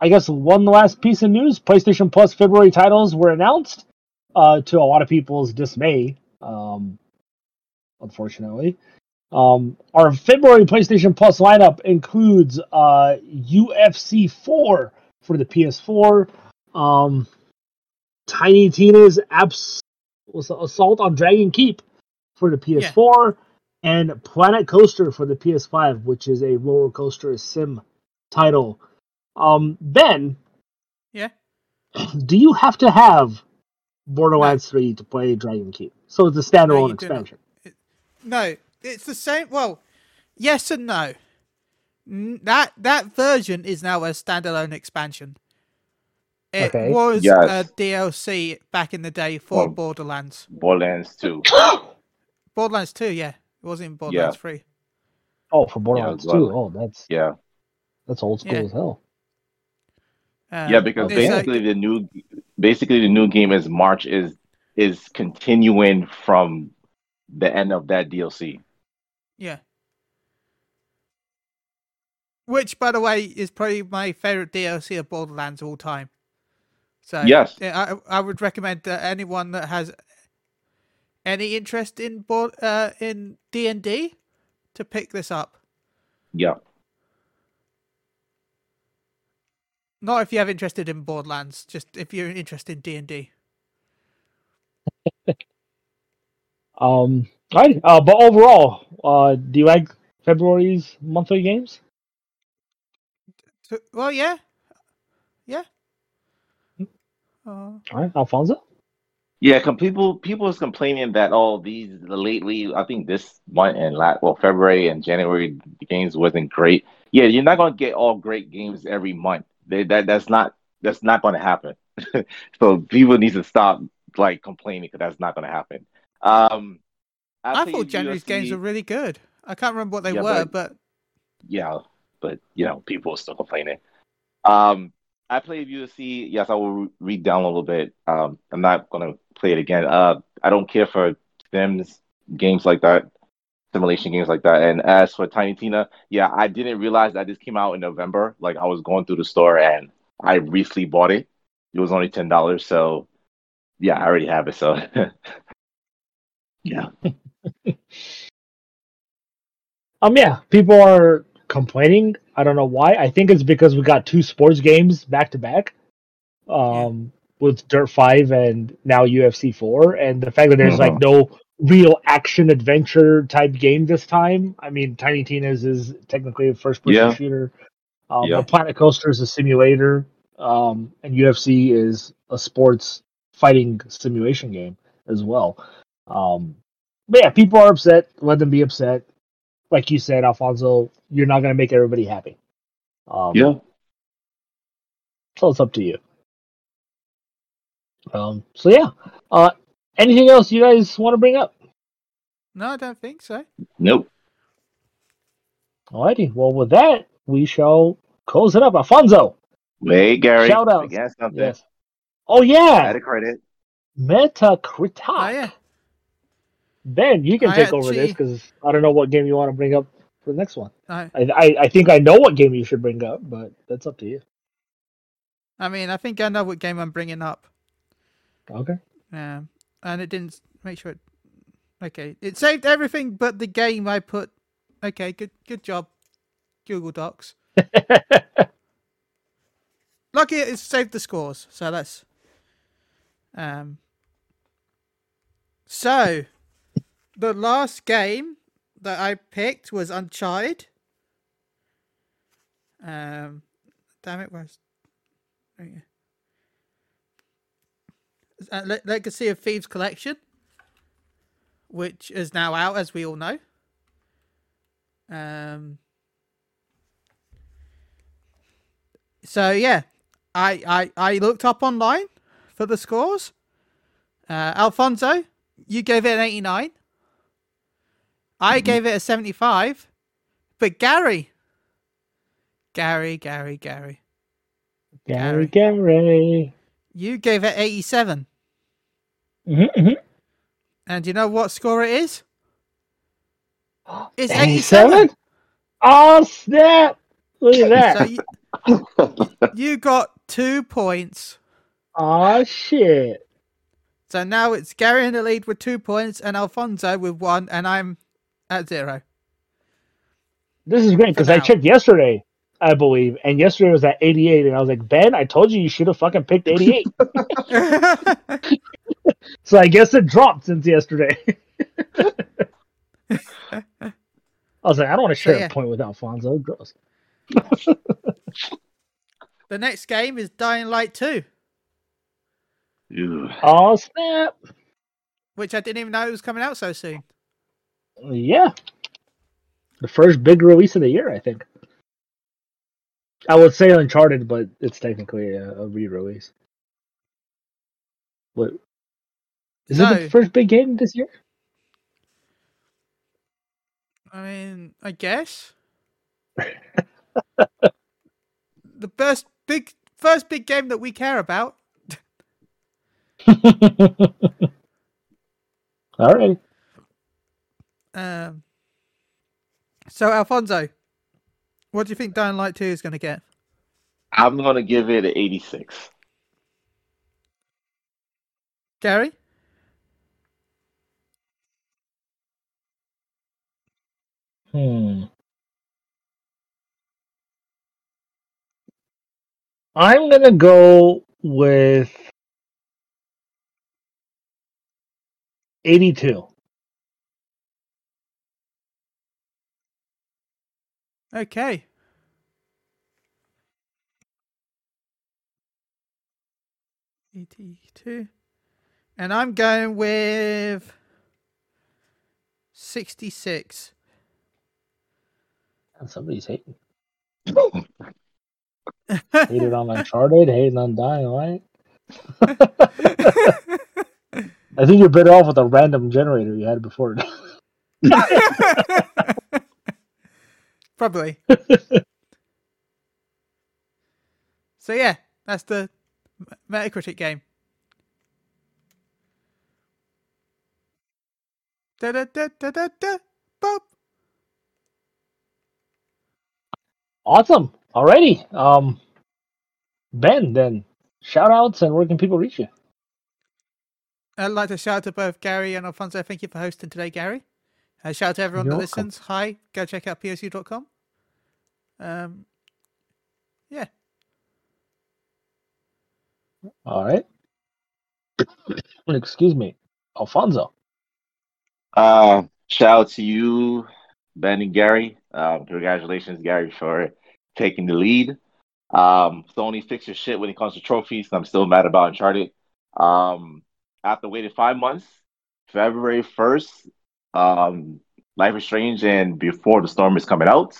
I guess one last piece of news: PlayStation Plus February titles were announced, uh, to a lot of people's dismay. Um, unfortunately, um, our February PlayStation Plus lineup includes uh, UFC 4 for the PS4, um, Tiny Tina's Abs- Assault on Dragon Keep for the PS4, and Planet Coaster for the PS5, which is a roller coaster sim title. Um, Ben, Yeah. do you have to have Borderlands 3 to play Dragon Keep? So it's a standalone not. expansion. No, it's the same. Well, yes and no. That that version is now a standalone expansion. It Okay. was Yes. a DLC back in the day for Well- Borderlands. Borderlands 2. Borderlands 2, yeah. It wasn't in Borderlands 3. Oh, for Borderlands well- 2. Oh, that's Yeah. that's old school Yeah. as hell. Um, Yeah, because it's like- basically the new basically the new game is March is is continuing from the end of that DLC. Yeah. Which, by the way, is probably my favorite DLC of Borderlands of all time. So Yes. I I would recommend that anyone that has any interest in board uh, in D and D to pick this up. Yeah. Not if you have interested in Borderlands, just if you're interested in D and D. Um, right. Uh, but overall, uh, do you like February's monthly games? Well, yeah, yeah. Hmm. Uh, All right, Alfonso. Yeah, com- people people is complaining that oh these lately I think this month and last well February and January the games wasn't great. Yeah, you're not gonna get all great games every month. They, that that's not that's not gonna happen. so people need to stop like complaining because that's not gonna happen. Um, I, played thought January's UFC games were really good. I can't remember what they Yeah, were, but- but yeah, but you know, people are still complaining. Um, I played UFC. Yes, I will read down a little bit. Um, I'm not gonna play it again. Uh, I don't care for Sims games like that, simulation games like that. And as for Tiny Tina, yeah, I didn't realize that this came out in November. Like I was going through the store and I recently bought it. It was only ten dollars, so yeah, I already have it. So yeah, Um, yeah, people are complaining. I don't know why. I think it's because we got two sports games back to back, um, with Dirt Five and now UFC Four, and the fact that there's like no real action adventure type game this time. I mean, Tiny Tina's is technically a first person Yeah. shooter. Um, Yeah. Planet Coaster is a simulator, um, and UFC is a sports fighting simulation game as well. Um, but yeah, people are upset. Let them be upset. Like you said, Alfonso, you're not going to make everybody happy. Um, yeah. So it's up to you. Um, so yeah. Uh, anything else you guys want to bring up? no, I don't think so. Nope. Alrighty. Well, with that, we shall close it up. Alfonso. Hey, Gary. Shout outs. Again. Yes. Oh yeah, Add a credit. Metacritic. Oh yeah, Ben, you can I take over this because I don't know what game you want to bring up for the next one. I, I, I think I know what game you should bring up, but that's up to you. I mean, I think I know what game I'm bringing up. Okay. Um, and it didn't make sure. It, okay, it saved everything but the game I put. Okay, good, good job, Google Docs. Lucky it saved the scores, so that's. Um. So, the last game that I picked was Uncharted. Um, damn it, you. Uh, Le- Legacy of Thieves Collection, which is now out, as we all know. Um. So yeah, I I I looked up online for the scores. Uh, Alfonso, you gave it an eighty-nine. I gave it a seventy-five, but Gary, Gary, Gary, Gary, Gary, Gary. you gave it eighty-seven. Mm-hmm, mm-hmm. And you know what score it is? It's 87. 87? Oh snap! Look at that. So you, you got two points. oh shit! So now it's Gary in the lead with two points and Alfonso with one, and I'm at zero. This is great because I checked yesterday, I believe, and yesterday was at 88, and I was like, Ben, I told you you should have fucking picked 88. so I guess it dropped since yesterday. I was like, I don't want to share yeah. a point with Alfonso. Gross. the next game is Dying Light 2, Ew. Oh snap! which I didn't even know it was coming out so soon. Yeah, the first big release of the year, I think. I would say Uncharted, but it's technically a, a re-release. What? Is it the first big game this year? I mean, I guess. the first big first big game that we care about. All right. Um, so Alfonso, what do you think Dying Light 2 is going to get? I'm gonna give it an 86. Gary? Hmm. I'm gonna go with eighty-two. Okay. Eighty-two. And I'm going with 66. And somebody's hating. Hated on Uncharted, hating on Dying Light. I think you're better off with a random generator you had before. Probably. so yeah, that's the Metacritic game. Da da da da da da. Bop. awesome. Alrighty. Um, Ben, then shout outs and where can people reach you? I'd like to shout out to both Gary and Alfonso. Thank you for hosting today, Gary. Uh, shout out to everyone You're that welcome. listens. Hi, go check out psu.com. Um, yeah. All right. Excuse me, Alfonso. Uh, shout out to you, Ben and Gary. Um, congratulations, Gary, for taking the lead. Um, Sony fix your shit when it comes to trophies. I'm still mad about Uncharted. Um, after waiting five months, February 1st, um, Life is Strange and Before the Storm is coming out.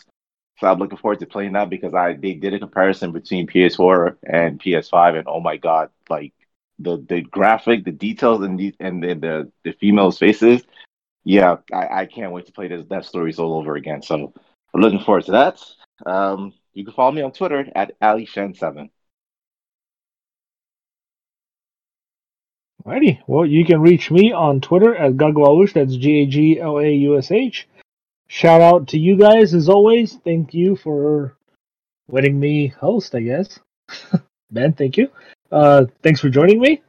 So I'm looking forward to playing that because I they did a comparison between PS4 and PS5, and oh my god, like the the graphic, the details, and the and the the, the females' faces. Yeah, I, I can't wait to play this that stories all over again. So I'm looking forward to that. Um, you can follow me on Twitter at Ali AliShen7. Alrighty. Well, you can reach me on Twitter at Gaglaush. That's G A G L A U S H. Shout out to you guys as always. Thank you for letting me host, I guess. ben, thank you. Uh, thanks for joining me.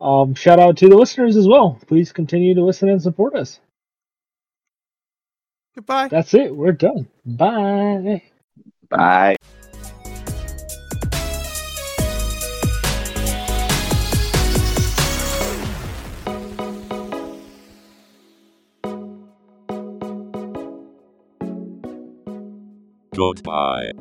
Um, shout out to the listeners as well. Please continue to listen and support us. Goodbye. That's it. We're done. Bye. Bye. Goodbye.